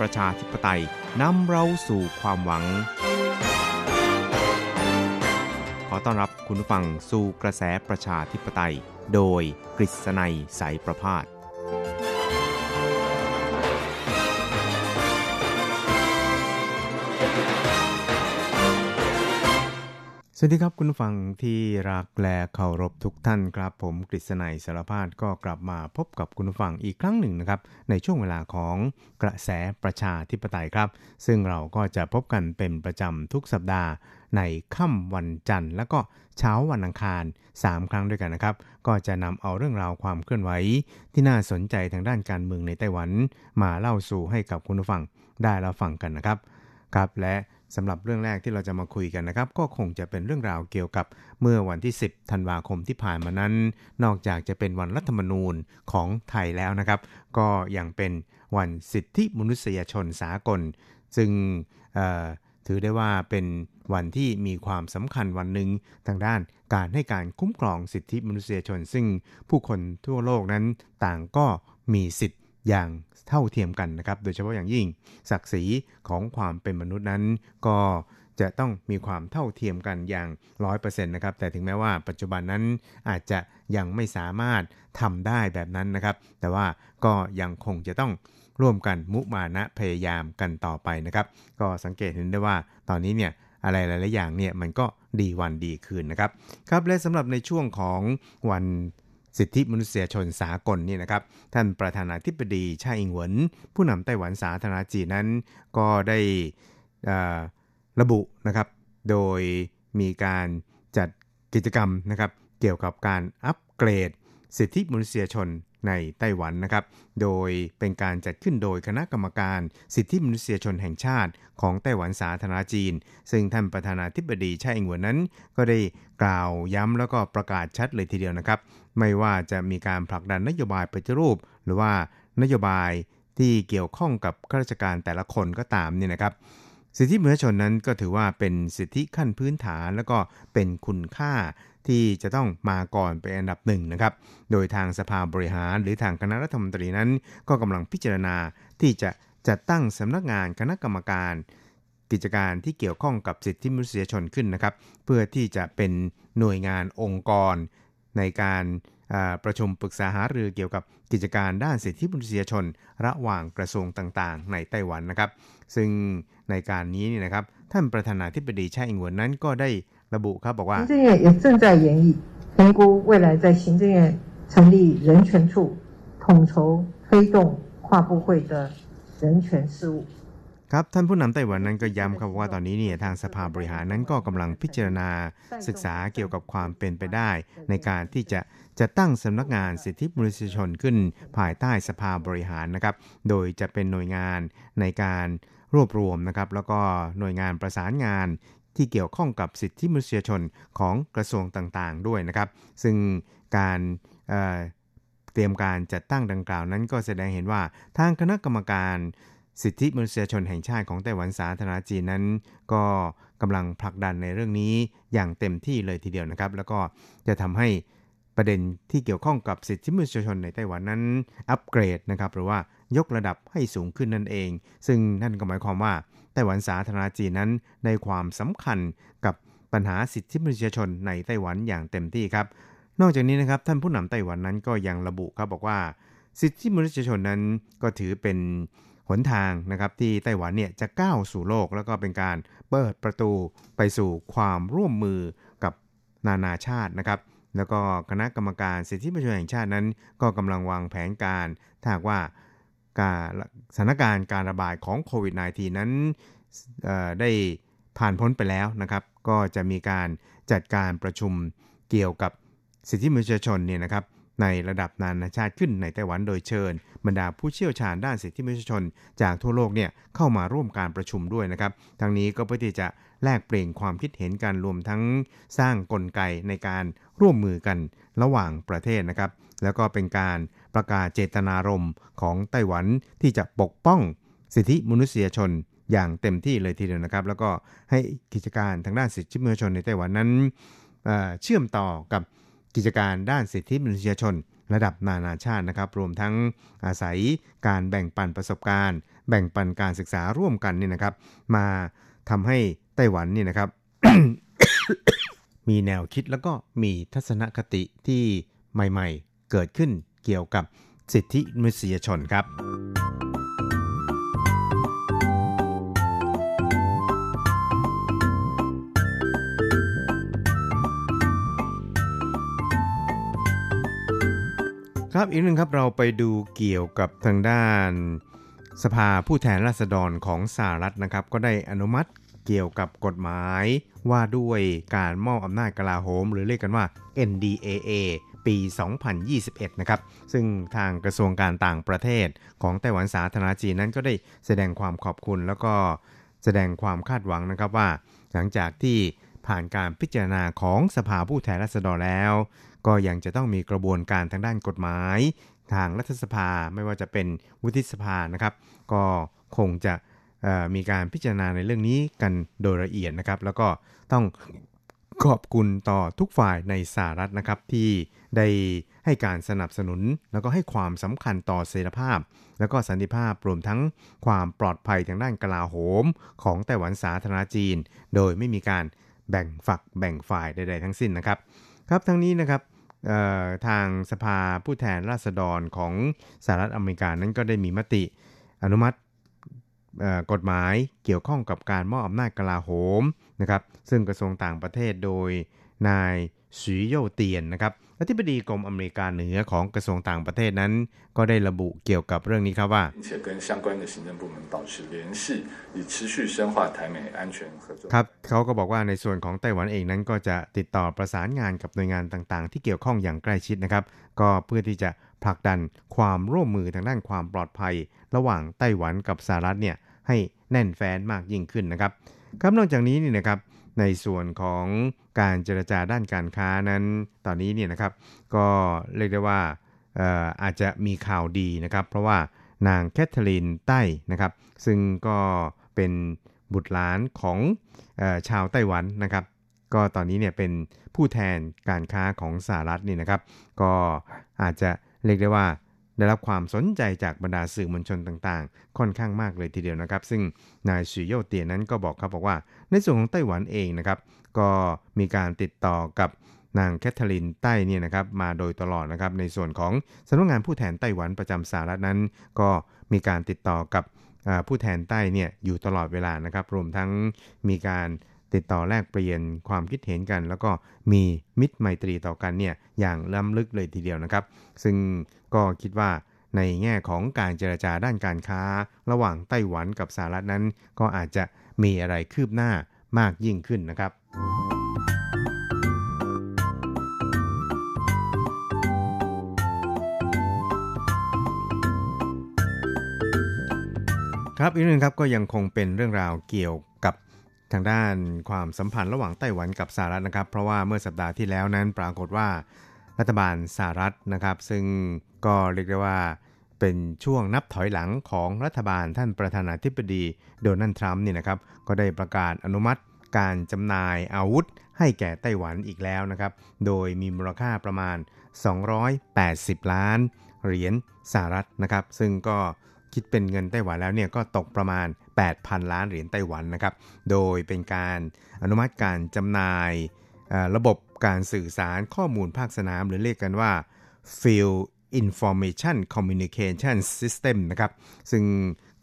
ประชาธิปไตยนำเราสู่ความหวัง ขอต้อนรับคุณผู้ฟังสู่กระแสประชาธิปไตย โดยกฤษณัยสายประพาส สวัสดีครับคุณฟังที่รักและเคารพทุกท่านครับ ผมกฤษณัยสารพาดก็กลับมาพบกับคุณฟังอีกครั้งหนึ่งนะครับ ในช่วงเวลาของกระแสประชาธิปไตยครับ ซึ่งเราก็จะพบกันเป็นประจำทุกสัปดาห์ ในค่ำวันจันทร์ และก็เช้าวันอังคาร 3 ครั้งด้วยกันนะครับ ก็จะนำเอาเรื่องราวความเคลื่อนไหวที่น่าสนใจทางด้านการเมืองในไต้หวัน มาเล่าสู่ให้กับคุณฟังได้รับฟังกันนะครับครับและ สำหรับเรื่องแรกที่เราจะมาคุยกันนะครับ ก็คงจะเป็นเรื่องราวเกี่ยวกับเมื่อวันที่ 10 ธันวาคมที่ผ่านมานั้น นอกจากจะเป็นวันรัฐธรรมนูญของไทยแล้วนะครับ ก็ยังเป็นวันสิทธิมนุษยชนสากล ซึ่งถือได้ว่าเป็นวันที่มีความสำคัญวันหนึ่งทางด้านการให้การคุ้มครองสิทธิมนุษยชน ซึ่งผู้คนทั่วโลกนั้นต่างก็มีสิทธิ์ อย่างเท่าเทียมกันนะครับ โดยเฉพาะอย่างยิ่ง ศักดิ์ศรีของความเป็นมนุษย์นั้น ก็จะต้องมีความเท่าเทียมกันอย่างร้อยเปอร์เซ็นต์นะครับ แต่ถึงแม้ว่าปัจจุบันนั้นอาจจะยังไม่สามารถทำได้แบบนั้นนะครับ แต่ว่าก็ยังคงจะต้องร่วมกันมุมานะพยายามกันต่อไปนะครับ ก็สังเกตเห็นได้ว่าตอนนี้เนี่ยอะไรหลาย ๆ อย่างเนี่ยมันก็ดีวันดีคืนนะครับ ครับและสำหรับในช่วงของวัน สิทธิมนุษยชนสากลนี่นะครับ ท่านประธานาธิบดีชาอิงเหวินผู้นำไต้หวันสาธารณจีนนั้น ก็ได้ระบุนะครับ โดยมีการจัดกิจกรรมนะครับ เกี่ยวกับการอัปเกรด สิทธิมนุษยชนในไต้หวันนะครับ โดยเป็นการจัดขึ้นโดยคณะกรรมการ สิทธิมนุษยชนแห่งชาติ ของไต้หวันสาธารณจีน ซึ่งท่านประธานาธิบดีไช่อิงหวนนั้น ก็ได้กล่าวย้ำแล้วก็ประกาศชัดเลยทีเดียวนะครับ ไม่ว่าจะมีการผลักดันนโยบายปฏิรูป หรือว่านโยบายที่เกี่ยวข้องกับข้าราชการแต่ละคนก็ตามเนี่ยนะครับ สิทธิมนุษยชนนั้นก็ถือว่าเป็นสิทธิขั้นพื้นฐาน แล้วก็เป็นคุณค่าที่จะต้องมาก่อนเป็นอันดับหนึ่งนะครับ โดยทางสภาบริหารหรือทางคณะรัฐมนตรีนั้น ก็กำลังพิจารณาที่จะจัดตั้งสำนักงานคณะกรรมการ กิจการที่เกี่ยวข้องกับสิทธิมนุษยชนขึ้นนะครับ เพื่อที่จะเป็นหน่วยงานองค์กร ในการประชุมปรึกษาหารือเกี่ยวกับกิจการด้านสิทธิมนุษยชน ระหว่างกระทรวงต่างๆ ในไต้หวันนะครับ ซึ่งในการนี้นี่นะครับ ท่านประธานาธิบดีชาอิงหวนนั้นก็ได้ระบุครับบอกว่า行政院也正在研议评估未来在行政院成立人权处，统筹推动跨部会的人权事务。 ครับท่านผู้นำไต้หวันนั้นก็ย้ำครับว่าตอนนี้เนี่ยทางสภาบริหารนั้นก็กำลังพิจารณาศึกษาเกี่ยวกับความเป็นไปได้ ในการที่จะจะตั้งสำนักงานสิทธิมนุษยชนขึ้น ภายใต้สภาบริหารนะครับ โดยจะเป็นหน่วยงานในการรวบรวมนะครับ แล้วก็หน่วยงานประสานงานที่เกี่ยวข้องกับสิทธิมนุษยชนของกระทรวงต่างๆ ด้วยนะครับ ซึ่งการเเตรียมการจัดตั้งดังกล่าวนั้นก็แสดงเห็นว่าทางคณะกรรมการ สิทธิมนุษยชนแห่งชาติของไต้หวันสาธารณจีนนั้น ก็กำลังผลักดันในเรื่องนี้อย่างเต็มที่เลยทีเดียวนะครับ แล้วก็จะทำให้ประเด็นที่เกี่ยวข้องกับสิทธิมนุษยชนในไต้หวันนั้นอัปเกรดนะครับหรือว่ายกระดับให้สูงขึ้นนั่นเอง ซึ่งนั่นก็หมายความว่าไต้หวันสาธารณจีนนั้นในความสำคัญกับปัญหาสิทธิมนุษยชนในไต้หวันอย่างเต็มที่ครับ นอกจากนี้นะครับท่านผู้นำไต้หวันนั้นก็ยังระบุครับบอกว่า สิทธิมนุษยชนนั้นก็ถือเป็น หนทางนะครับที่ไต้หวันเนี่ยจะก้าวสู่โลก แล้วก็เป็นการเปิดประตูไปสู่ความร่วมมือกับนานาชาตินะครับ แล้วก็คณะกรรมการสิทธิมนุษยชนแห่งชาตินั้น ก็กำลังวางแผนการถ้าว่าการสถานการณ์การระบาดของโควิด -19 นั้นได้ผ่านพ้นไปแล้วนะครับ ก็จะมีการจัดการประชุมเกี่ยวกับสิทธิมนุษยชนเนี่ยนะครับ ในระดับนานาชาติขึ้นในไต้หวันโดยเชิญ บรรดาผู้เชี่ยวชาญด้านสิทธิมนุษยชน จากทั่วโลกเนี่ยเข้ามาร่วมการประชุมด้วยนะครับทั้งนี้ก็เพื่อที่จะแลกเปลี่ยนความคิดเห็นกันรวมทั้งสร้างกลไกในการร่วมมือกันระหว่างประเทศนะครับ แล้วก็เป็นการประกาศเจตนารมณ์ของไต้หวันที่จะปกป้องสิทธิมนุษยชนอย่างเต็มที่เลยทีเดียวนะครับ แล้วก็ให้กิจการทางด้านสิทธิมนุษยชนในไต้หวันนั้นเชื่อมต่อกับ กิจการด้านสิทธิมนุษยชน ระดับนานาชาตินะครับ รวมทั้งอาศัยการแบ่งปันประสบการณ์ แบ่งปันการศึกษาร่วมกันนี่นะครับ มาทำให้ไต้หวันนี่นะครับ มีแนวคิดแล้วก็มีทัศนคติที่ใหม่ ๆ เกิดขึ้นเกี่ยวกับสิทธิมนุษยชนครับ ครับอีกหนึ่งครับเราไปดูเกี่ยวกับทางด้านสภาผู้แทนราษฎรของสหรัฐนะครับ ก็ได้อนุมัติเกี่ยวกับกฎหมายว่าด้วยการมอบอำนาจกลาโหม หรือเรียกกันว่า NDAA ปี 2021 นะครับ ซึ่งทางกระทรวงการต่างประเทศ ของไต้หวันสาธารณจีนนั้นก็ได้แสดงความขอบคุณ แล้วก็แสดงความคาดหวังนะครับว่า หลังจากที่ผ่านการพิจารณาของสภาผู้แทนราษฎรแล้ว ก็ยังจะต้องมีกระบวนการทางด้านกฎหมาย ทางรัฐสภาไม่ว่าจะเป็นวุฒิสภานะครับ ก็คงจะมีการพิจารณาในเรื่องนี้กันโดยละเอียดนะครับ แล้วก็ต้องขอบคุณต่อทุกฝ่ายในสหรัฐนะครับที่ได้ให้การสนับสนุน แล้วก็ให้ความสำคัญต่อเสรีภาพ แล้วก็สันติภาพรวมทั้งความปลอดภัยทางด้านกลาโหม ของไต้หวันสาธารณจีน โดยไม่มีการแบ่งฝักแบ่งฝ่ายใดๆทั้งสิ้นนะครับ ครับทั้งนี้นะครับ ทางสภาผู้แทนราษฎรของสหรัฐอเมริกานั้นก็ได้มีมติอนุมัติกฎหมายเกี่ยวข้องกับการมอบอำนาจกลาโหมนะครับซึ่งกระทรวงต่างประเทศโดยนายสีโยเตียนนะครับ อธิบดีกรมอเมริกาเหนือของกระทรวงต่างประเทศนั้น ก็ได้ระบุเกี่ยวกับเรื่องนี้ครับว่าครับเขาก็บอกว่าในส่วนของไต้หวันเองนั้นก็จะติดต่อประสานงานกับหน่วยงานต่างๆ ที่เกี่ยวข้องอย่างใกล้ชิดนะครับ ก็เพื่อที่จะผลักดันความร่วมมือทางด้านความปลอดภัย ระหว่างไต้หวันกับสหรัฐเนี่ยให้แน่นแฟ้นมากยิ่งขึ้นนะครับ ครับนอกจากนี้นี่นะครับ ในส่วนของการเจรจาด้านการค้านั้นตอนนี้เนี่ยนะครับก็เรียกได้ว่าอาจจะมีข่าวดีนะครับ เพราะว่านางแคทเธอรีนใต้นะครับ ซึ่งก็เป็นบุตรหลานของอชาวไต้หวันนะครับ ก็ตอนนี้เนี่ยเป็นผู้แทนการค้าของสหรัฐนี่นะครับ ก็อาจจะเรียกได้ว่า ได้รับความสนใจจากบรรดาสื่อมวลชนต่างๆ ค่อนข้างมากเลยทีเดียวนะครับ ซึ่งนายสุโยเตียนนั้นก็บอกครับบอกว่า ในส่วนของไต้หวันเองนะครับ ก็มีการติดต่อกับนางแคทเธอรีนใต้เนี่ยนะครับมาโดยตลอดนะครับในส่วนของสำนักงานผู้แทนไต้หวันประจำสหรัฐนั้น ก็มีการติดต่อกับผู้แทนใต้เนี่ยอยู่ตลอดเวลานะครับ รวมทั้งมีการติดต่อแลกเปลี่ยนความคิดเห็นกัน แล้วก็มีมิตรไมตรีต่อกันเนี่ยอย่างล้ำลึกเลยทีเดียวนะครับ ซึ่ง ก็คิดว่าในแง่ของการเจรจาด้านการค้า ระหว่างไต้หวันกับสหรัฐนั้น ก็อาจจะมีอะไรคืบหน้ามากยิ่งขึ้นนะครับ ครับอีกหนึ่งครับก็ยังคงเป็นเรื่องราวเกี่ยวกับทางด้านความสัมพันธ์ระหว่างไต้หวันกับสหรัฐนะครับ เพราะว่าเมื่อสัปดาห์ที่แล้วนั้นปรากฏว่ารัฐบาลสหรัฐนะครับ ซึ่ง ก็เรียกได้ว่าเป็นช่วงนับถอยหลังของรัฐบาลท่านประธานาธิบดีโดนัลด์ทรัมป์นี่นะครับก็ได้ประกาศอนุมัติการจำหน่ายอาวุธให้แก่ไต้หวันอีกแล้วนะครับ โดยมีมูลค่าประมาณ 280 ล้าน เหรียญสหรัฐนะครับ ซึ่งก็คิดเป็นเงินไต้หวันแล้วเนี่ยก็ตกประมาณ 8,000 ล้านเหรียญไต้หวันนะครับ โดยเป็นการอนุมัติการจำหน่ายระบบการสื่อสารข้อมูลภาคสนามหรือเรียกกันว่า Field Information Communication System นะครับ ซึ่ง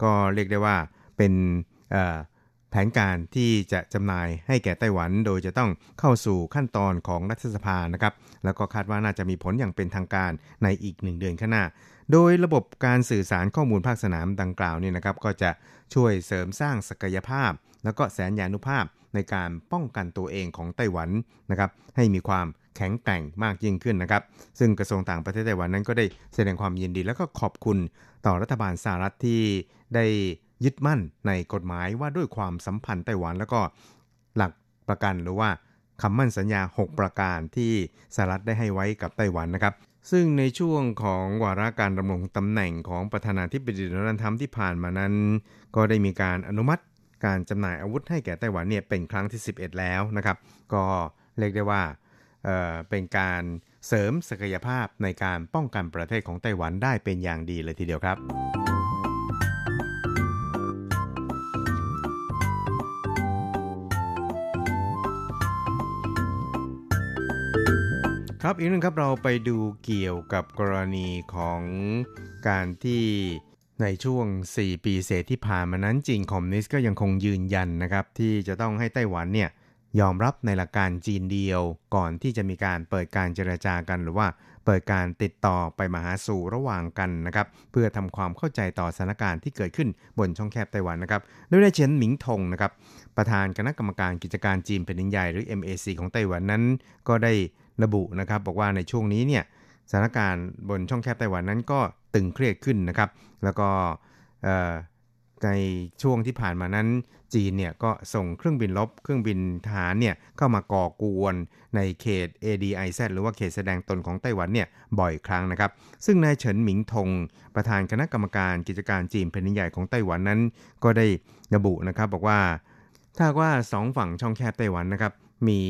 ก็เรียกได้ว่าเป็นแผนการที่จะจำหน่ายให้แก่ไต้หวัน โดยจะต้องเข้าสู่ขั้นตอนของรัฐสภานะครับ แล้วก็คาดว่าน่าจะมีผลอย่างเป็นทางการในอีกหนึ่งเดือนข้างหน้า โดยระบบการสื่อสารข้อมูลภาคสนามดังกล่าวนี่นะครับ ก็จะช่วยเสริมสร้างศักยภาพ แล้วก็แสนยานุภาพในการป้องกันตัวเองของไต้หวันนะครับ ให้มีความ แข็งแกร่งมากยิ่งขึ้นนะครับ ซึ่งกระทรวงต่างประเทศไต้หวันนั้นก็ได้แสดงความยินดีแล้วก็ขอบคุณต่อรัฐบาลสหรัฐที่ได้ยึดมั่นในกฎหมายว่าด้วยความสัมพันธ์ไต้หวันแล้วก็หลักประกันหรือว่าคำมั่นสัญญา 6 ประการที่สหรัฐได้ให้ไว้กับไต้หวันนะครับ ซึ่งในช่วงของวาระการดำรงตำแหน่งของประธานาธิบดีโดนัลด์ทรัมป์ที่ผ่านมานั้น ก็ได้มีการอนุมัติการจำหน่ายอาวุธให้แก่ไต้หวันเนี่ยเป็นครั้งที่ 11 แล้วนะครับ ก็เรียกได้ว่า เเป็นการเสริมศักยภาพในการป้องกันประเทศของไต้หวันได้เป็นอย่างดีเลยทีเดียวครับ ครับอีกนึงครับเราไปดูเกี่ยวกับกรณีของการที่ในช่วง 4 ปีเศษที่ผ่านมานั้นจีนคอมมิวนิสต์ก็ยังคงยืนยันนะครับ ที่จะต้องให้ไต้หวันเนี่ย ยอมรับในหลักการจีนเดียว ก่อนที่จะมีการเปิดการเจรจากัน หรือว่าเปิดการติดต่อไปมาหาสู่ระหว่างกันนะครับเพื่อทำความเข้าใจต่อสถานการณ์ที่เกิดขึ้นบนช่องแคบไต้หวันนะครับโดยนายเฉินหมิงทงนะครับประธานคณะกรรมการกิจการจีนแผ่นดินใหญ่หรือ MAC ของไต้หวันนั้น ก็ได้ระบุนะครับบอกว่าในช่วงนี้เนี่ยสถานการณ์บนช่องแคบไต้หวันนั้นก็ตึงเครียดขึ้นนะครับแล้วก็ในช่วงที่ผ่านมานั้น จีนเนี่ยก็ส่งเครื่องบินลบเครื่องบินทหารเนี่ยเข้ามาก่อกวนในเขต ADIZ หรือว่าเขตแสดงตนของไต้หวันเนี่ยบ่อยครั้งนะครับ ซึ่งนายเฉินหมิงทง ประธานคณะกรรมการกิจการจีนแผ่นใหญ่ของไต้หวันนั้น ก็ได้ระบุนะครับบอกว่า ถ้าว่าสองฝั่งช่องแคบไต้หวันนะครับมี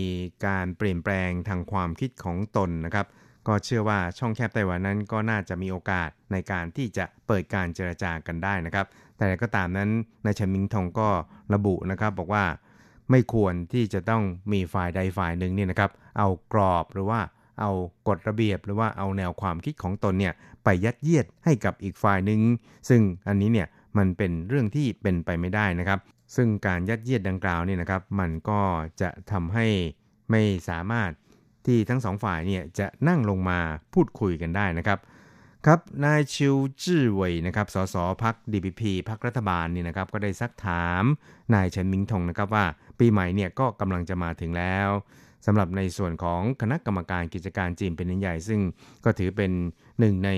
การเปลี่ยนแปลงทางความคิดของตนนะครับ ก็เชื่อว่าช่องแคบไต้หวันนั้นก็น่าจะมีโอกาสในการที่จะเปิดการเจรจากันได้นะครับ แต่ก็ตามนั้นนายชมิงทองก็ระบุนะครับบอกว่าไม่ควรที่จะต้องมีฝ่ายใดฝ่ายหนึ่งเนี่ยนะครับเอากรอบหรือว่าเอากฎระเบียบหรือว่าเอาแนวความคิดของตนเนี่ยไปยัดเยียดให้กับอีกฝ่ายหนึ่งซึ่งอันนี้เนี่ยมันเป็นเรื่องที่เป็นไปไม่ได้นะครับ ซึ่งการยัดเยียดดังกล่าวนี่นะครับ มันก็จะทำให้ไม่สามารถ ที่ทั้งสองฝ่ายเนี่ยจะนั่งลงมาพูดคุยกันได้นะครับครับนายชิวจื้อเวยนะครับสสพัก DPP พักรัฐบาลนี่นะครับก็ได้ซักถามนายเฉินมิงทงนะครับว่าปีใหม่เนี่ยก็กำลังจะมาถึงแล้วสำหรับในส่วนของคณะกรรมการกิจการจีนเป็นใหญ่ ซึ่งก็ถือเป็นหนึ่งใน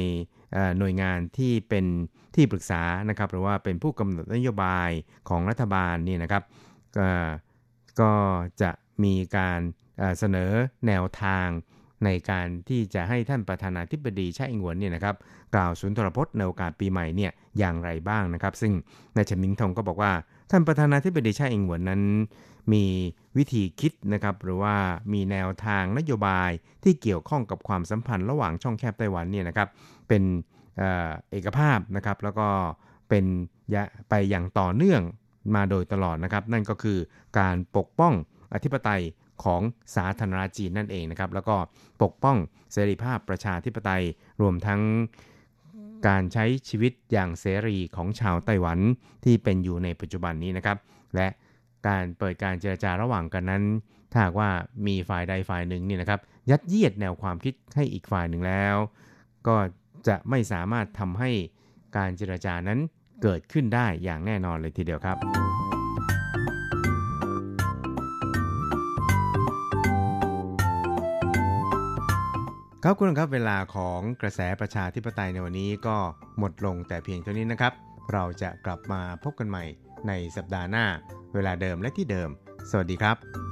หน่วยงานที่เป็นที่ปรึกษานะครับหรือว่าเป็นผู้กำหนดนโยบายของรัฐบาลนี่นะครับก็จะมีการ เสนอแนวทางในการที่จะให้ท่านประธานาธิบดีชาอิงหวนเนี่ยนะครับกล่าวสุนทรพจน์ในโอกาสปีใหม่เนี่ยอย่างไรบ้างนะครับ ซึ่งนายชมิงทงก็บอกว่า ท่านประธานาธิบดีชาอิงหวนนั้น มีวิธีคิดนะครับหรือว่ามีแนวทางนโยบายที่เกี่ยวข้องกับความสัมพันธ์ระหว่างช่องแคบไต้หวันเนี่ยนะครับเป็นเอกภาพนะครับแล้วก็เป็นไปอย่างต่อเนื่องมาโดยตลอดนะครับ นั่นก็คือการปกป้องอธิปไตย ของสาธารณรัฐจีนนั่นเองนะครับ แล้วก็ปกป้องเสรีภาพประชาธิปไตยรวมทั้งการใช้ชีวิตอย่างเสรีของชาวไต้หวันที่เป็นอยู่ในปัจจุบันนี้นะครับ และการเปิดการเจรจาระหว่างกันนั้น ถ้าว่ามีฝ่ายใดฝ่ายหนึ่งนี่นะครับ ยัดเยียดแนวความคิดให้อีกฝ่ายหนึ่งแล้ว ก็จะไม่สามารถทำให้การเจรจานั้นเกิดขึ้นได้อย่างแน่นอนเลยทีเดียวครับ ครับคุณครับเวลาของกระแสประชาธิปไตยในวันนี้ก็หมดลงแต่เพียงเท่านี้นะครับ เราจะกลับมาพบกันใหม่ในสัปดาห์หน้า เวลาเดิมและที่เดิม สวัสดีครับ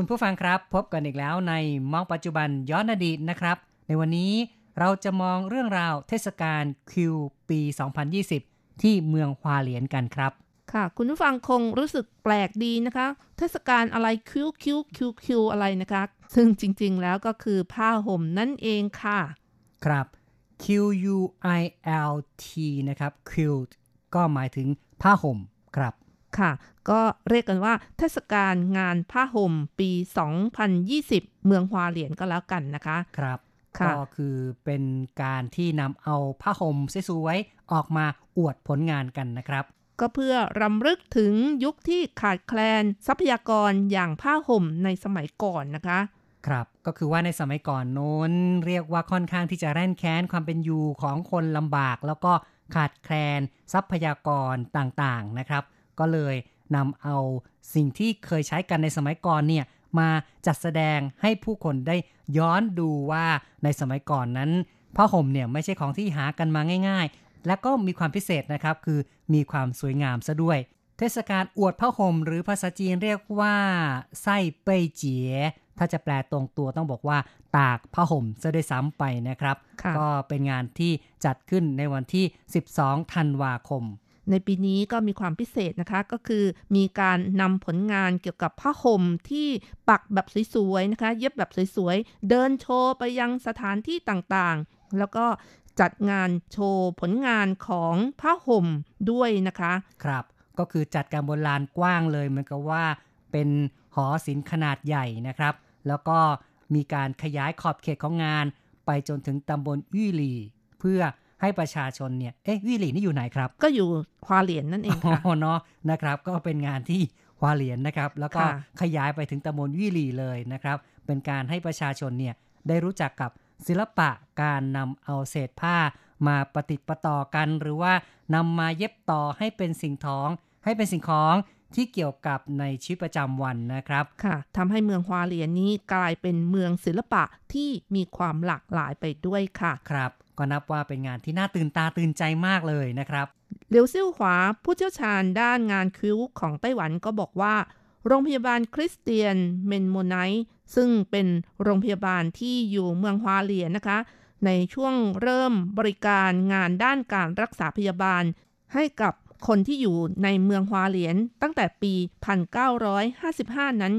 คุณผู้ฟังครับ พบกันอีกแล้วในมองปัจจุบันย้อนอดีตนะครับ ในวันนี้เราจะมองเรื่องราวเทศกาลคิวปี 2020 ที่เมืองฮวาเหลียนกันครับ ค่ะ คุณผู้ฟังคงรู้สึกแปลกดีนะคะ เทศกาลอะไรคิวคิวคิวคิวอะไรนะคะ ซึ่งจริงๆแล้วก็คือผ้าห่มนั่นเองค่ะ ครับ Q U I L T นะครับ quilt ก็หมายถึงผ้าห่มครับ ค่ะ ก็เรียกกันว่าเทศกาลงานผ้าห่มปี 2020 เมืองฮวาเหลียนก็แล้วกันนะคะ ครับค่ะก็คือเป็นการที่นำเอาผ้าห่มสวยๆออกมาอวดผลงานกันนะครับ ก็เพื่อรำลึกถึงยุคที่ขาดแคลนทรัพยากรอย่างผ้าห่มในสมัยก่อนนะคะ ครับก็คือว่าในสมัยก่อนโน้น เรียกว่าค่อนข้างที่จะแร่นแค้นความเป็นอยู่ของคนลำบากแล้วก็ขาดแคลนทรัพยากรต่างๆนะครับ ก็เลยนำเอาสิ่งที่เคยใช้กันในสมัยก่อนเนี่ยมาจัดแสดงให้ผู้คนได้ย้อนดูว่าในสมัยก่อนนั้นผ้าห่มเนี่ยไม่ใช่ของที่หากันมาง่าย ๆ และก็มีความพิเศษนะครับ คือมีความสวยงามซะด้วย เทศกาลอวดผ้าห่มหรือภาษาจีนเรียกว่าไส้เป้ยเจี๋ยถ้าจะแปลตรงตัวต้องบอกว่า ตากผ้าห่มซะด้วยซ้ำไปนะครับค่ะก็เป็นงานที่จัดขึ้นในวันที่ 12 ธันวาคม ในปีนี้ก็มีความพิเศษนะคะ ก็คือมีการนำผลงานเกี่ยวกับผ้าห่มที่ปักแบบสวยๆนะคะ เย็บแบบสวยๆ เดินโชว์ไปยังสถานที่ต่างๆ แล้วก็จัดงานโชว์ผลงานของผ้าห่มด้วยนะคะ ครับ ก็คือจัดการบนลานกว้างเลยเหมือนกับว่าเป็นหอศิลป์ขนาดใหญ่นะครับ แล้วก็มีการขยายขอบเขตของงาน ไปจนถึงตำบลยี่หลี เพื่อ ให้ประชาชนเนี่ย เอ๊ะยี่หลีนี่อยู่ไหนครับ ก็อยู่ควาเหรียญนั่นเองค่ะอ๋อเนาะนะครับ ก็เป็นงานที่ฮวาเหลียนนะครับ แล้วก็ค่ะขยายไปถึงตำบลยี่หลีเลยนะครับ เป็นการให้ประชาชนเนี่ยได้รู้จักกับศิลปะการนำเอาเศษผ้ามาประติดประต่อกัน หรือว่านำมาเย็บต่อให้เป็นสิ่งท้อง ให้เป็นสิ่งของที่เกี่ยวกับในชีวิตประจำวันนะครับ ค่ะทำให้เมืองฮวาเหลียนนี้กลายเป็นเมืองศิลปะที่มีความหลากหลายไปด้วยค่ะ ครับ ก็นับว่าเป็นงานที่น่าตื่นตาตื่นใจมากเลยนะครับเหลียวซิ่วหวาผู้เชี่ยวชาญด้านงานคิ้วของไต้หวันก็บอกว่า โรงพยาบาลคริสเตียนเมนโมไนท์ซึ่งเป็นโรงพยาบาลที่อยู่เมืองฮวาเหลียนนะคะ ในช่วงเริ่มบริการงานด้านการรักษาพยาบาล ให้กับคนที่อยู่ในเมืองฮวาเหลียนตั้งแต่ปี 1955 นั้น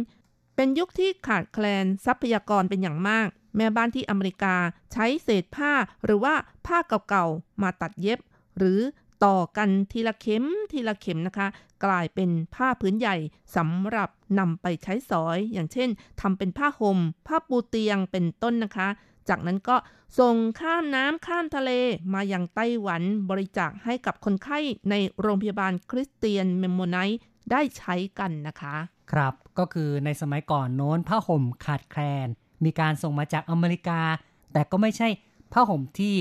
เป็นยุคที่ขาดแคลนทรัพยากรเป็นอย่างมาก แม่บ้านที่อเมริกาใช้เศษผ้าหรือว่าผ้าเก่าๆ มาตัดเย็บ หรือต่อกันทีละเข็มทีละเข็มนะคะ กลายเป็นผ้าพื้นใหญ่สำหรับนำไปใช้สอย อย่างเช่นทำเป็นผ้าหม่ม ผ้าปูเตียงเป็นต้นนะคะ จากนั้นก็ส่งข้ามน้ำข้ามทะเลมายังไต้หวันบริจาคให้กับคนไข้ในโรงพยาบาลคริสเตียนเมมโมไนท์ได้ใช้กันนะคะ ครับก็คือในสมัยก่อนโน้นผ้าห่มขาดแคลน มีการส่งมาจากอเมริกา แต่ก็ไม่ใช่ผ้าห่มที่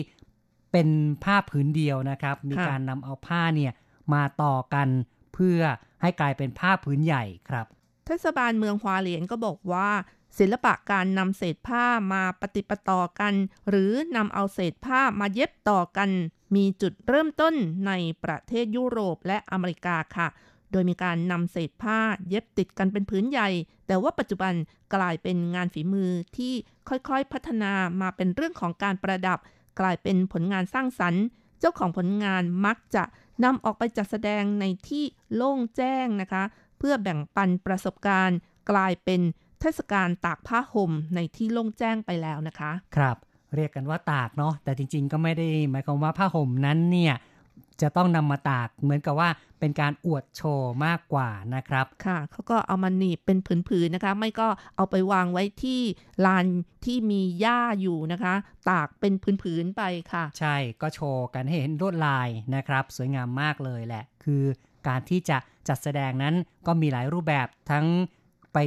เป็นผ้าผืนเดียวนะครับ มีการนำเอาผ้าเนี่ยมาต่อกันเพื่อให้กลายเป็นผ้าผืนใหญ่ครับ เทศบาลเมืองฮวาเหลียนก็บอกว่า ศิลปะการนำเศษผ้ามาปฏิปต่อกัน หรือนำเอาเศษผ้ามาเย็บต่อกัน มีจุดเริ่มต้นในประเทศยุโรปและอเมริกาค่ะ โดยมีการนำเศษผ้าเย็บติดกันเป็นพื้นใหญ่ แต่ว่าปัจจุบันกลายเป็นงานฝีมือที่ค่อยๆพัฒนามาเป็นเรื่องของการประดับ กลายเป็นผลงานสร้างสรรค์ เจ้าของผลงานมักจะนำออกไปจัดแสดงในที่โล่งแจ้งนะคะ เพื่อแบ่งปันประสบการณ์ กลายเป็นเทศกาลตากผ้าห่มในที่โล่งแจ้งไปแล้วนะคะ ครับ เรียกกันว่าตากเนาะแต่จริง ๆ ก็ไม่ได้หมายความว่าผ้าห่มนั้นเนี่ย จะต้องนำมาตากเหมือนกับว่าเป็นการอวดโชว์มากกว่านะครับ ค่ะเขาก็เอามาหนีบเป็นผืนๆนะคะ ไม่ก็เอาไปวางไว้ที่ลานที่มีหญ้าอยู่นะคะ ตากเป็นผืนๆไปค่ะ ใช่ก็โชว์กันให้เห็นลวดลายนะครับ สวยงามมากเลยแหละ คือการที่จะจัดแสดงนั้นก็มีหลายรูปแบบทั้งไป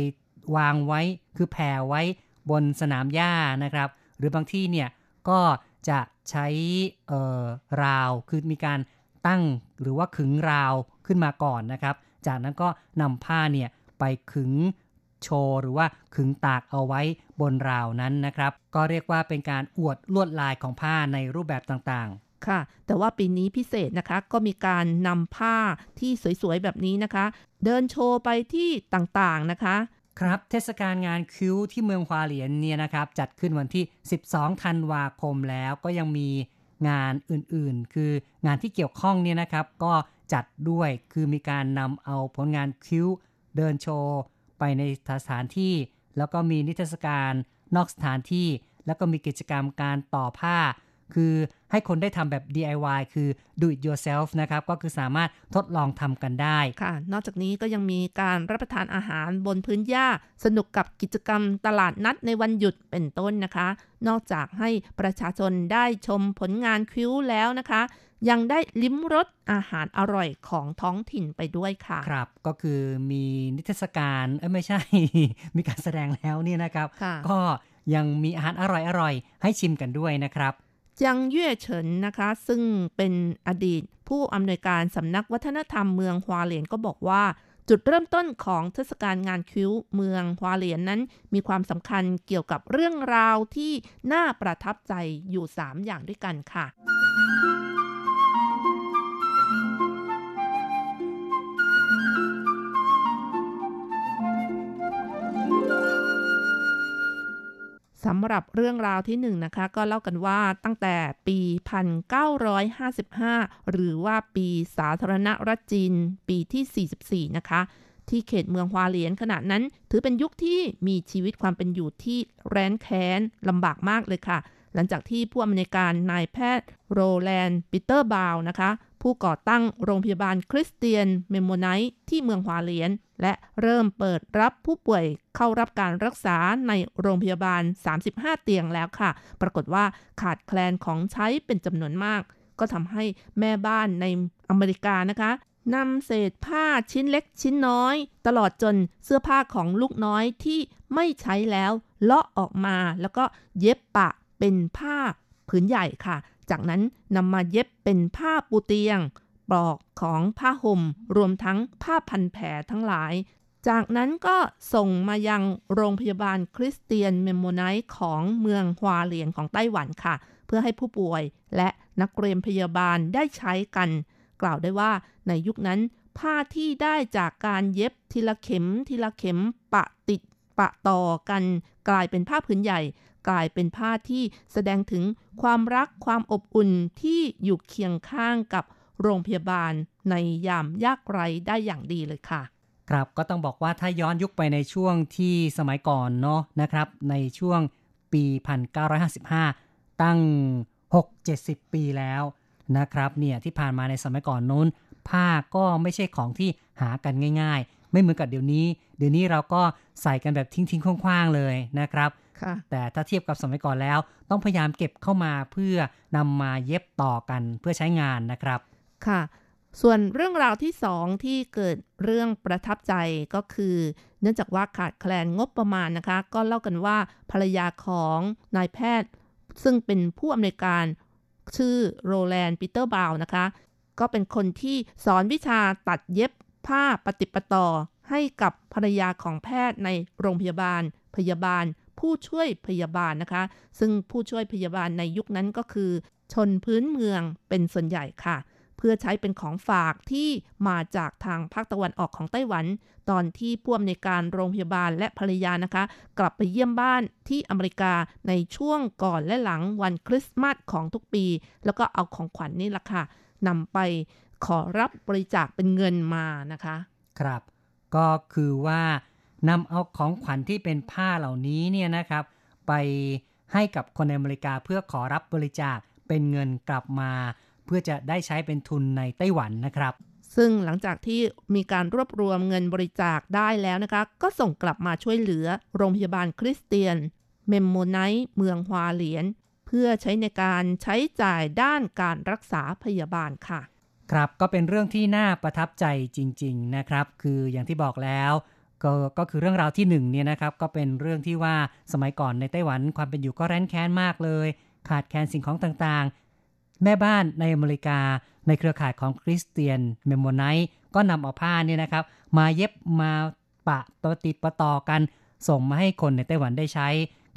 วางไว้คือแผ่ไว้บนสนามหญ้านะครับ หรือบางที่เนี่ยก็ จะใช้ราว คือมีการตั้งหรือว่าขึงราวขึ้นมาก่อนนะครับ จากนั้นก็นำผ้าเนี่ยไปขึงโชว์หรือว่าขึงตากเอาไว้บนราวนั้นนะครับ ก็เรียกว่าเป็นการอวดลวดลายของผ้าในรูปแบบต่างๆ ค่ะ แต่ว่าปีนี้พิเศษนะคะ ก็มีการนำผ้าที่สวยๆแบบนี้นะคะ เดินโชว์ไปที่ต่างๆนะคะ ครับเทศกาลงานคิ้วที่เมืองควาเหลียนเนี่ยนะครับ จัดขึ้นวันที่ 12 ธันวาคมแล้วก็ยังมีงานอื่นๆ คืองานที่เกี่ยวข้องเนี่ยนะครับ ก็จัดด้วยคือมีการนำเอาผลงานคิ้วเดินโชว์ ไปในสถานที่ แล้วก็มีนิทรรศการนอกสถานที่ แล้วก็มีกิจกรรมการต่อผ้า คือให้คนได้ทำแบบ DIY คือ do it yourself นะครับ ก็คือสามารถทดลองทำกันได้ ค่ะ นอกจากนี้ก็ยังมีการรับประทานอาหารบนพื้นหญ้า สนุกกับกิจกรรมตลาดนัดในวันหยุดเป็นต้นนะคะ นอกจากให้ประชาชนได้ชมผลงานคิ้วแล้วนะคะ ยังได้ลิ้มรสอาหารอร่อยของท้องถิ่นไปด้วยค่ะ ครับ ก็คือมีนิทรรศการเอ้ไม่ใช่ มีการแสดงแล้วนี่นะครับ ก็ยังมีอาหารอร่อยๆให้ชิมกันด้วยนะครับ จังเย่เฉินนะคะ ซึ่งเป็นอดีต ผู้อำนวยการสำนักวัฒนธรรมเมืองฮวาเหลียนก็บอกว่า จุดเริ่มต้นของเทศกาลงานคิ้วเมืองฮวาเหลียนนั้น มีความสำคัญเกี่ยวกับเรื่องราวที่น่าประทับใจอยู่ 3 อย่างด้วยกันค่ะ สำหรับเรื่องราวที่1นนะคะ ก็เล่ากันว่าตั้งแต่ปี 1955 หรือว่าปีสาธารณรัฐจีนปีที่ 44 นะคะ ที่เขตเมืองฮวาเลียนขณะนั้น ถือเป็นยุคที่มีชีวิตความเป็นอยู่ที่แร้นแค้นลำบากมากเลยค่ะ หลังจากที่ผู้อำนวยการนายแพทย์โรแลนด์ปีเตอร์บราวน์นะคะ ผู้ก่อตั้งโรงพยาบาลคริสเตียนเมนโนไนท์ที่เมืองฮวาเลียน และเริ่มเปิดรับผู้ป่วยเข้ารับการรักษาในโรงพยาบาล 35 เตียงแล้วค่ะ ปรากฏว่าขาดแคลนของใช้เป็นจำนวนมาก ก็ทำให้แม่บ้านในอเมริกานะคะนำเศษผ้าชิ้นเล็กชิ้นน้อย ตลอดจนเสื้อผ้าของลูกน้อยที่ไม่ใช้แล้วเลาะออกมาแล้วก็เย็บปะเป็นผ้าผืนใหญ่ค่ะ จากนั้นนำมาเย็บเป็นผ้าปูเตียง ปลอกของผ้าห่ม รวมทั้งผ้าพันแผลทั้งหลาย จากนั้นก็ส่งมายังโรงพยาบาลคริสเตียนเมนโนไนท์ของเมืองฮวาเหลียนของไต้หวันค่ะ เพื่อให้ผู้ป่วยและนักเรียนพยาบาลได้ใช้กัน กล่าวได้ว่าในยุคนั้นผ้าที่ได้จากการเย็บทีละเข็มทีละเข็มปะติดปะต่อกัน กลายเป็นผ้าผืนใหญ่ กลายเป็นผ้าที่แสดงถึงความรักความอบอุ่นที่อยู่เคียงข้างกับโรงพยาบาลในยามยากไร้ได้อย่างดีเลยค่ะ ครับก็ต้องบอกว่าถ้าย้อนยุคไปในช่วงที่สมัยก่อนเนาะนะครับ ในช่วงปี 1955 ตั้ง 6-70 ปีแล้วนะครับเนี่ยที่ผ่านมาในสมัยก่อนนู้น ผ้าก็ไม่ใช่ของที่หากันง่าย ๆ ไม่เหมือนกับเดี๋ยวนี้ เดี๋ยวนี้เราก็ใส่กันแบบทิ้งๆคว้างๆเลยนะครับ แต่ถ้าเทียบกับสมัยก่อนแล้ว ต้องพยายามเก็บเข้ามาเพื่อนำมาเย็บต่อกันเพื่อใช้งานนะครับ ค่ะ ส่วนเรื่องราวที่สองที่เกิดเรื่องประทับใจก็คือ เนื่องจากว่าขาดแคลนงบประมาณนะคะ ก็เล่ากันว่าภรรยาของนายแพทย์ ซึ่งเป็นผู้อำนวยการชื่อโรแลนด์ปีเตอร์บาวนะคะ ก็เป็นคนที่สอนวิชาตัดเย็บผ้าปฏิปต่อให้กับภรรยาของแพทย์ในโรงพยาบาล พยาบาล ผู้ช่วยพยาบาลนะคะ ซึ่งผู้ช่วยพยาบาลในยุคนั้นก็คือ ชนพื้นเมืองเป็นส่วนใหญ่ค่ะ เพื่อใช้เป็นของฝากที่มาจากทางภาคตะวันออกของไต้หวัน ตอนที่ผู้อำนวยการโรงพยาบาลและภรรยานะคะ กลับไปเยี่ยมบ้านที่อเมริกาในช่วงก่อนและหลังวันคริสต์มาสของทุกปี แล้วก็เอาของขวัญนนี่แหละค่ะนำไปขอรับบริจาคเป็นเงินมานะคะ ครับ ก็คือว่า นำเอาของขวัญที่เป็นผ้าเหล่านี้เนี่ยนะครับ ไปให้กับคนในอเมริกาเพื่อขอรับบริจาคเป็นเงินกลับมา เพื่อจะได้ใช้เป็นทุนในไต้หวันนะครับ ซึ่งหลังจากที่มีการรวบรวมเงินบริจาคได้แล้วนะคะ ก็ส่งกลับมาช่วยเหลือโรงพยาบาลคริสเตียน เมนโนไนท์เมืองฮวาเหลียน เพื่อใช้ในการใช้จ่ายด้านการรักษาพยาบาลค่ะ ครับก็เป็นเรื่องที่น่าประทับใจจริง ๆนะครับ คืออย่างที่บอกแล้ว ก็ก็คือเรื่องราวที่หนึ่งเนี่ยนะครับก็เป็นเรื่องที่ว่าสมัยก่อนในไต้หวันความเป็นอยู่ก็แร้นแค้นมากเลย ขาดแคลนสิ่งของต่างๆ แม่บ้านในอเมริกา ในเครือข่ายของคริสเตียนเมนโนไนท์ก็นำเอาผ้าเนี่ยนะครับ มาเย็บมาปะต่อติดปะต่อกัน ส่งมาให้คนในไต้หวันได้ใช้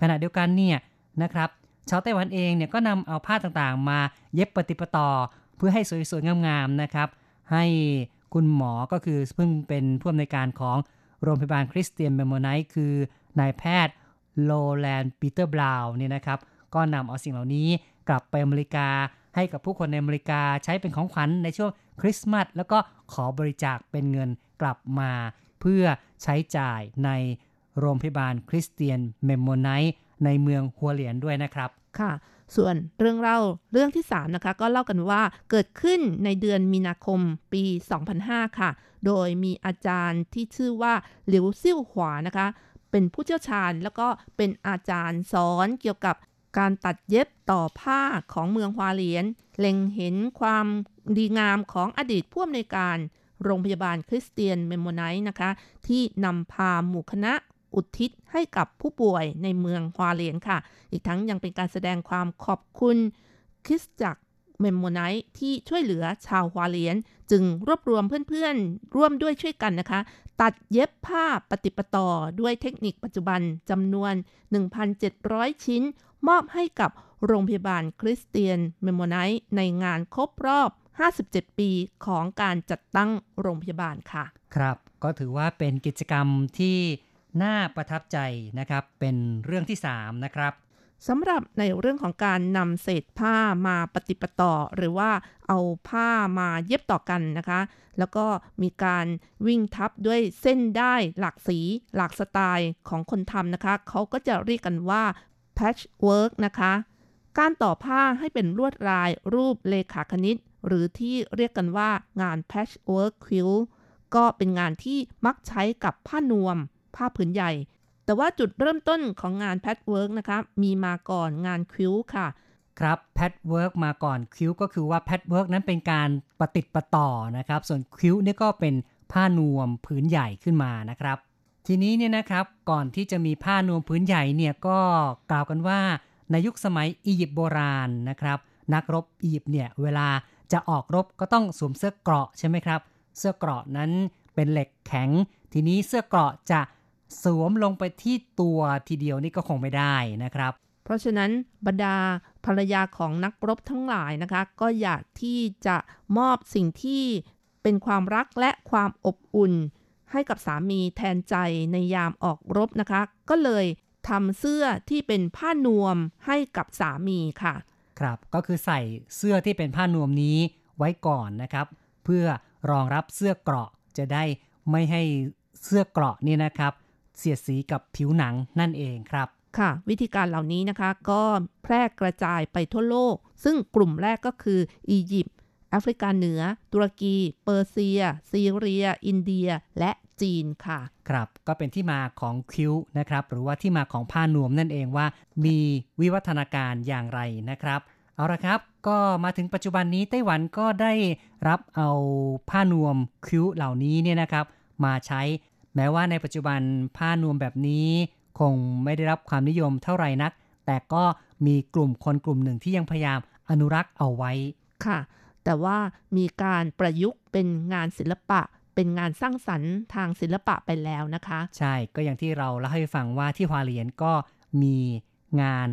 ขณะเดียวกันเนี่ยนะครับชาวไต้หวันเองเนี่ยก็นำเอาผ้าต่างๆ มาเย็บปะติดปะต่อเพื่อให้สวยๆงามๆนะครับ ให้คุณหมอก็คือเพิ่งเป็นผู้อำนวยการของ โรงพยาบาลคริสเตียนเมนโนไนท์คือนายแพทย์โรแลนด์ปีเตอร์บราวน์เนี่ยนะครับ ก็นำเอาสิ่งเหล่านี้กลับไปอเมริกาให้กับผู้คนในอเมริกาใช้เป็นของขวัญในช่วงคริสต์มาสแล้วก็ขอบริจาคเป็นเงินกลับมา เพื่อใช้จ่ายในโรงพยาบาลคริสเตียนเมนโนไนท์ในเมืองฮัวเหลียนด้วยนะครับ ค่ะ ส่วนเรื่องเล่าเรื่องที่ 3 นะคะ ก็เล่ากันว่าเกิดขึ้นในเดือนมีนาคมปี 2005 ค่ะ โดยมีอาจารย์ที่ชื่อว่าหลิวซิ่วหวานะคะ เป็นผู้เชี่ยวชาญแล้วก็เป็นอาจารย์สอนเกี่ยวกับการตัดเย็บต่อผ้าของเมืองฮวาเลียน เล็งเห็นความดีงามของอดีตผู้อำนวยการโรงพยาบาลคริสเตียนเมนโนไนท์นะคะ ที่นำพาหมู่คณะอุทิศให้กับผู้ป่วยในเมืองฮวาเลียนค่ะ อีกทั้งยังเป็นการแสดงความขอบคุณคริสตจักรเมนโนไนท์ที่ช่วยเหลือชาวฮวาเลียน จึงรวบรวมเพื่อนๆ ร่วมด้วยช่วยกันนะคะ ตัดเย็บผ้าปะติดปะต่อด้วยเทคนิคปัจจุบันจำนวน 1,700 ชิ้น มอบให้กับโรงพยาบาลคริสเตียนเมมโมไนท์ในงานครบรอบ 57 ปีของการจัดตั้งโรงพยาบาลค่ะ ครับ ก็ถือว่าเป็นกิจกรรมที่น่าประทับใจนะครับ เป็นเรื่องที่ 3 นะครับ สำหรับในเรื่องของการนำเศษผ้ามาปฏิปต่อ หรือว่าเอาผ้ามาเย็บต่อกันนะคะ แล้วก็มีการวิ่งทับด้วยเส้นได้หลากสี หลากสไตล์ของคนทำนะคะ เขาก็จะเรียกกันว่า patchwork นะคะ การต่อผ้าให้เป็นลวดลายรูปเรขาคณิต หรือที่เรียกกันว่างาน patchwork quilt ก็เป็นงานที่มักใช้กับผ้านวม ผ้าผืนใหญ่ แต่ว่าจุดเริ่มต้นของงาน patchwork นะคะมีมาก่อนงานคิ้วค่ะ ครับ patchwork มาก่อน quilt ก็คือว่า patchwork นั้นเป็นการปะติดปะต่อนะครับ ส่วนคิ้วนี่ก็เป็นผ้านวมผืนใหญ่ขึ้นมานะครับ ทีนี้เนี่ยนะครับก่อนที่จะมีผ้านวมผืนใหญ่เนี่ยก็กล่าวกันว่าในยุคสมัยอียิปต์โบราณนะครับ นักรบอียิปต์เนี่ยเวลาจะออกรบก็ต้องสวมเสื้อเกราะใช่ไหมครับ เสื้อเกราะนั้นเป็นเหล็กแข็ง ทีนี้เสื้อเกราะจะ สวมลงไปที่ตัวทีเดียวนี่ก็คงไม่ได้นะครับ เพราะฉะนั้นบรรดาภรรยาของนักรบทั้งหลายนะคะ ก็อยากที่จะมอบสิ่งที่เป็นความรักและความอบอุ่น ให้กับสามีแทนใจในยามออกรบนะคะ ก็เลยทำเสื้อที่เป็นผ้านวมให้กับสามีค่ะ ครับก็คือใส่เสื้อที่เป็นผ้านวมนี้ไว้ก่อนนะครับ เพื่อรองรับเสื้อเกราะจะได้ไม่ให้เสื้อเกราะนี่นะครับ เสียดสีกับผิวหนังนั่นเองครับ ค่ะ วิธีการเหล่านี้นะคะก็แพร่กระจายไปทั่วโลก ซึ่งกลุ่มแรกก็คืออียิปต์แอฟริกาเหนือ ตุรกี เปอร์เซีย ซีเรีย อินเดีย และจีนค่ะ ครับก็เป็นที่มาของคิ้วนะครับ หรือว่าที่มาของผ้านวมนั่นเองว่า มีวิวัฒนาการอย่างไรนะครับ เอาละครับ ก็มาถึงปัจจุบันนี้ไต้หวันก็ได้รับเอาผ้านวมคิ้วเหล่านี้เนี่ยนะครับ มาใช้ แม้ว่าในปัจจุบันผ้านวมแบบนี้ คงไม่ได้รับความนิยมเท่าไหร่นัก แต่ก็มีกลุ่มคนกลุ่มหนึ่งที่ยังพยายามอนุรักษ์เอาไว้ค่ะ แต่ว่ามีการประยุกต์เป็นงานศิลปะ เป็นงานสร้างสรรค์ทางศิลปะไปแล้วนะคะ ใช่ก็อย่างที่เราเล่าให้ฟังว่าที่ฮวาเลียนก็มีงาน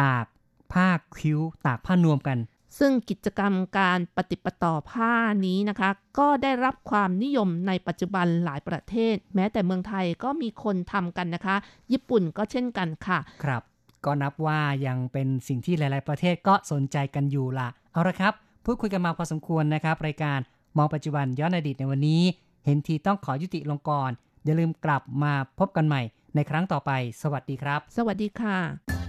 ตากผ้าคิ้วตากผ้านวมกัน ซึ่งกิจกรรมการปฏิปต่อผ้านี้นะคะ ก็ได้รับความนิยมในปัจจุบันหลายประเทศ แม้แต่เมืองไทยก็มีคนทำกันนะคะ ญี่ปุ่นก็เช่นกันค่ะ ครับ ก็นับว่ายังเป็นสิ่งที่หลาย ๆ ประเทศก็สนใจกันอยู่ละเอาละครับ พูดคุยกันมาพอสมควรนะครับ รายการมองปัจจุบันย้อนอดีตในวันนี้ เห็นทีต้องขอยุติลงก่อนอย่าลืมกลับมาพบกันใหม่ในครั้งต่อไป สวัสดีครับ สวัสดีค่ะ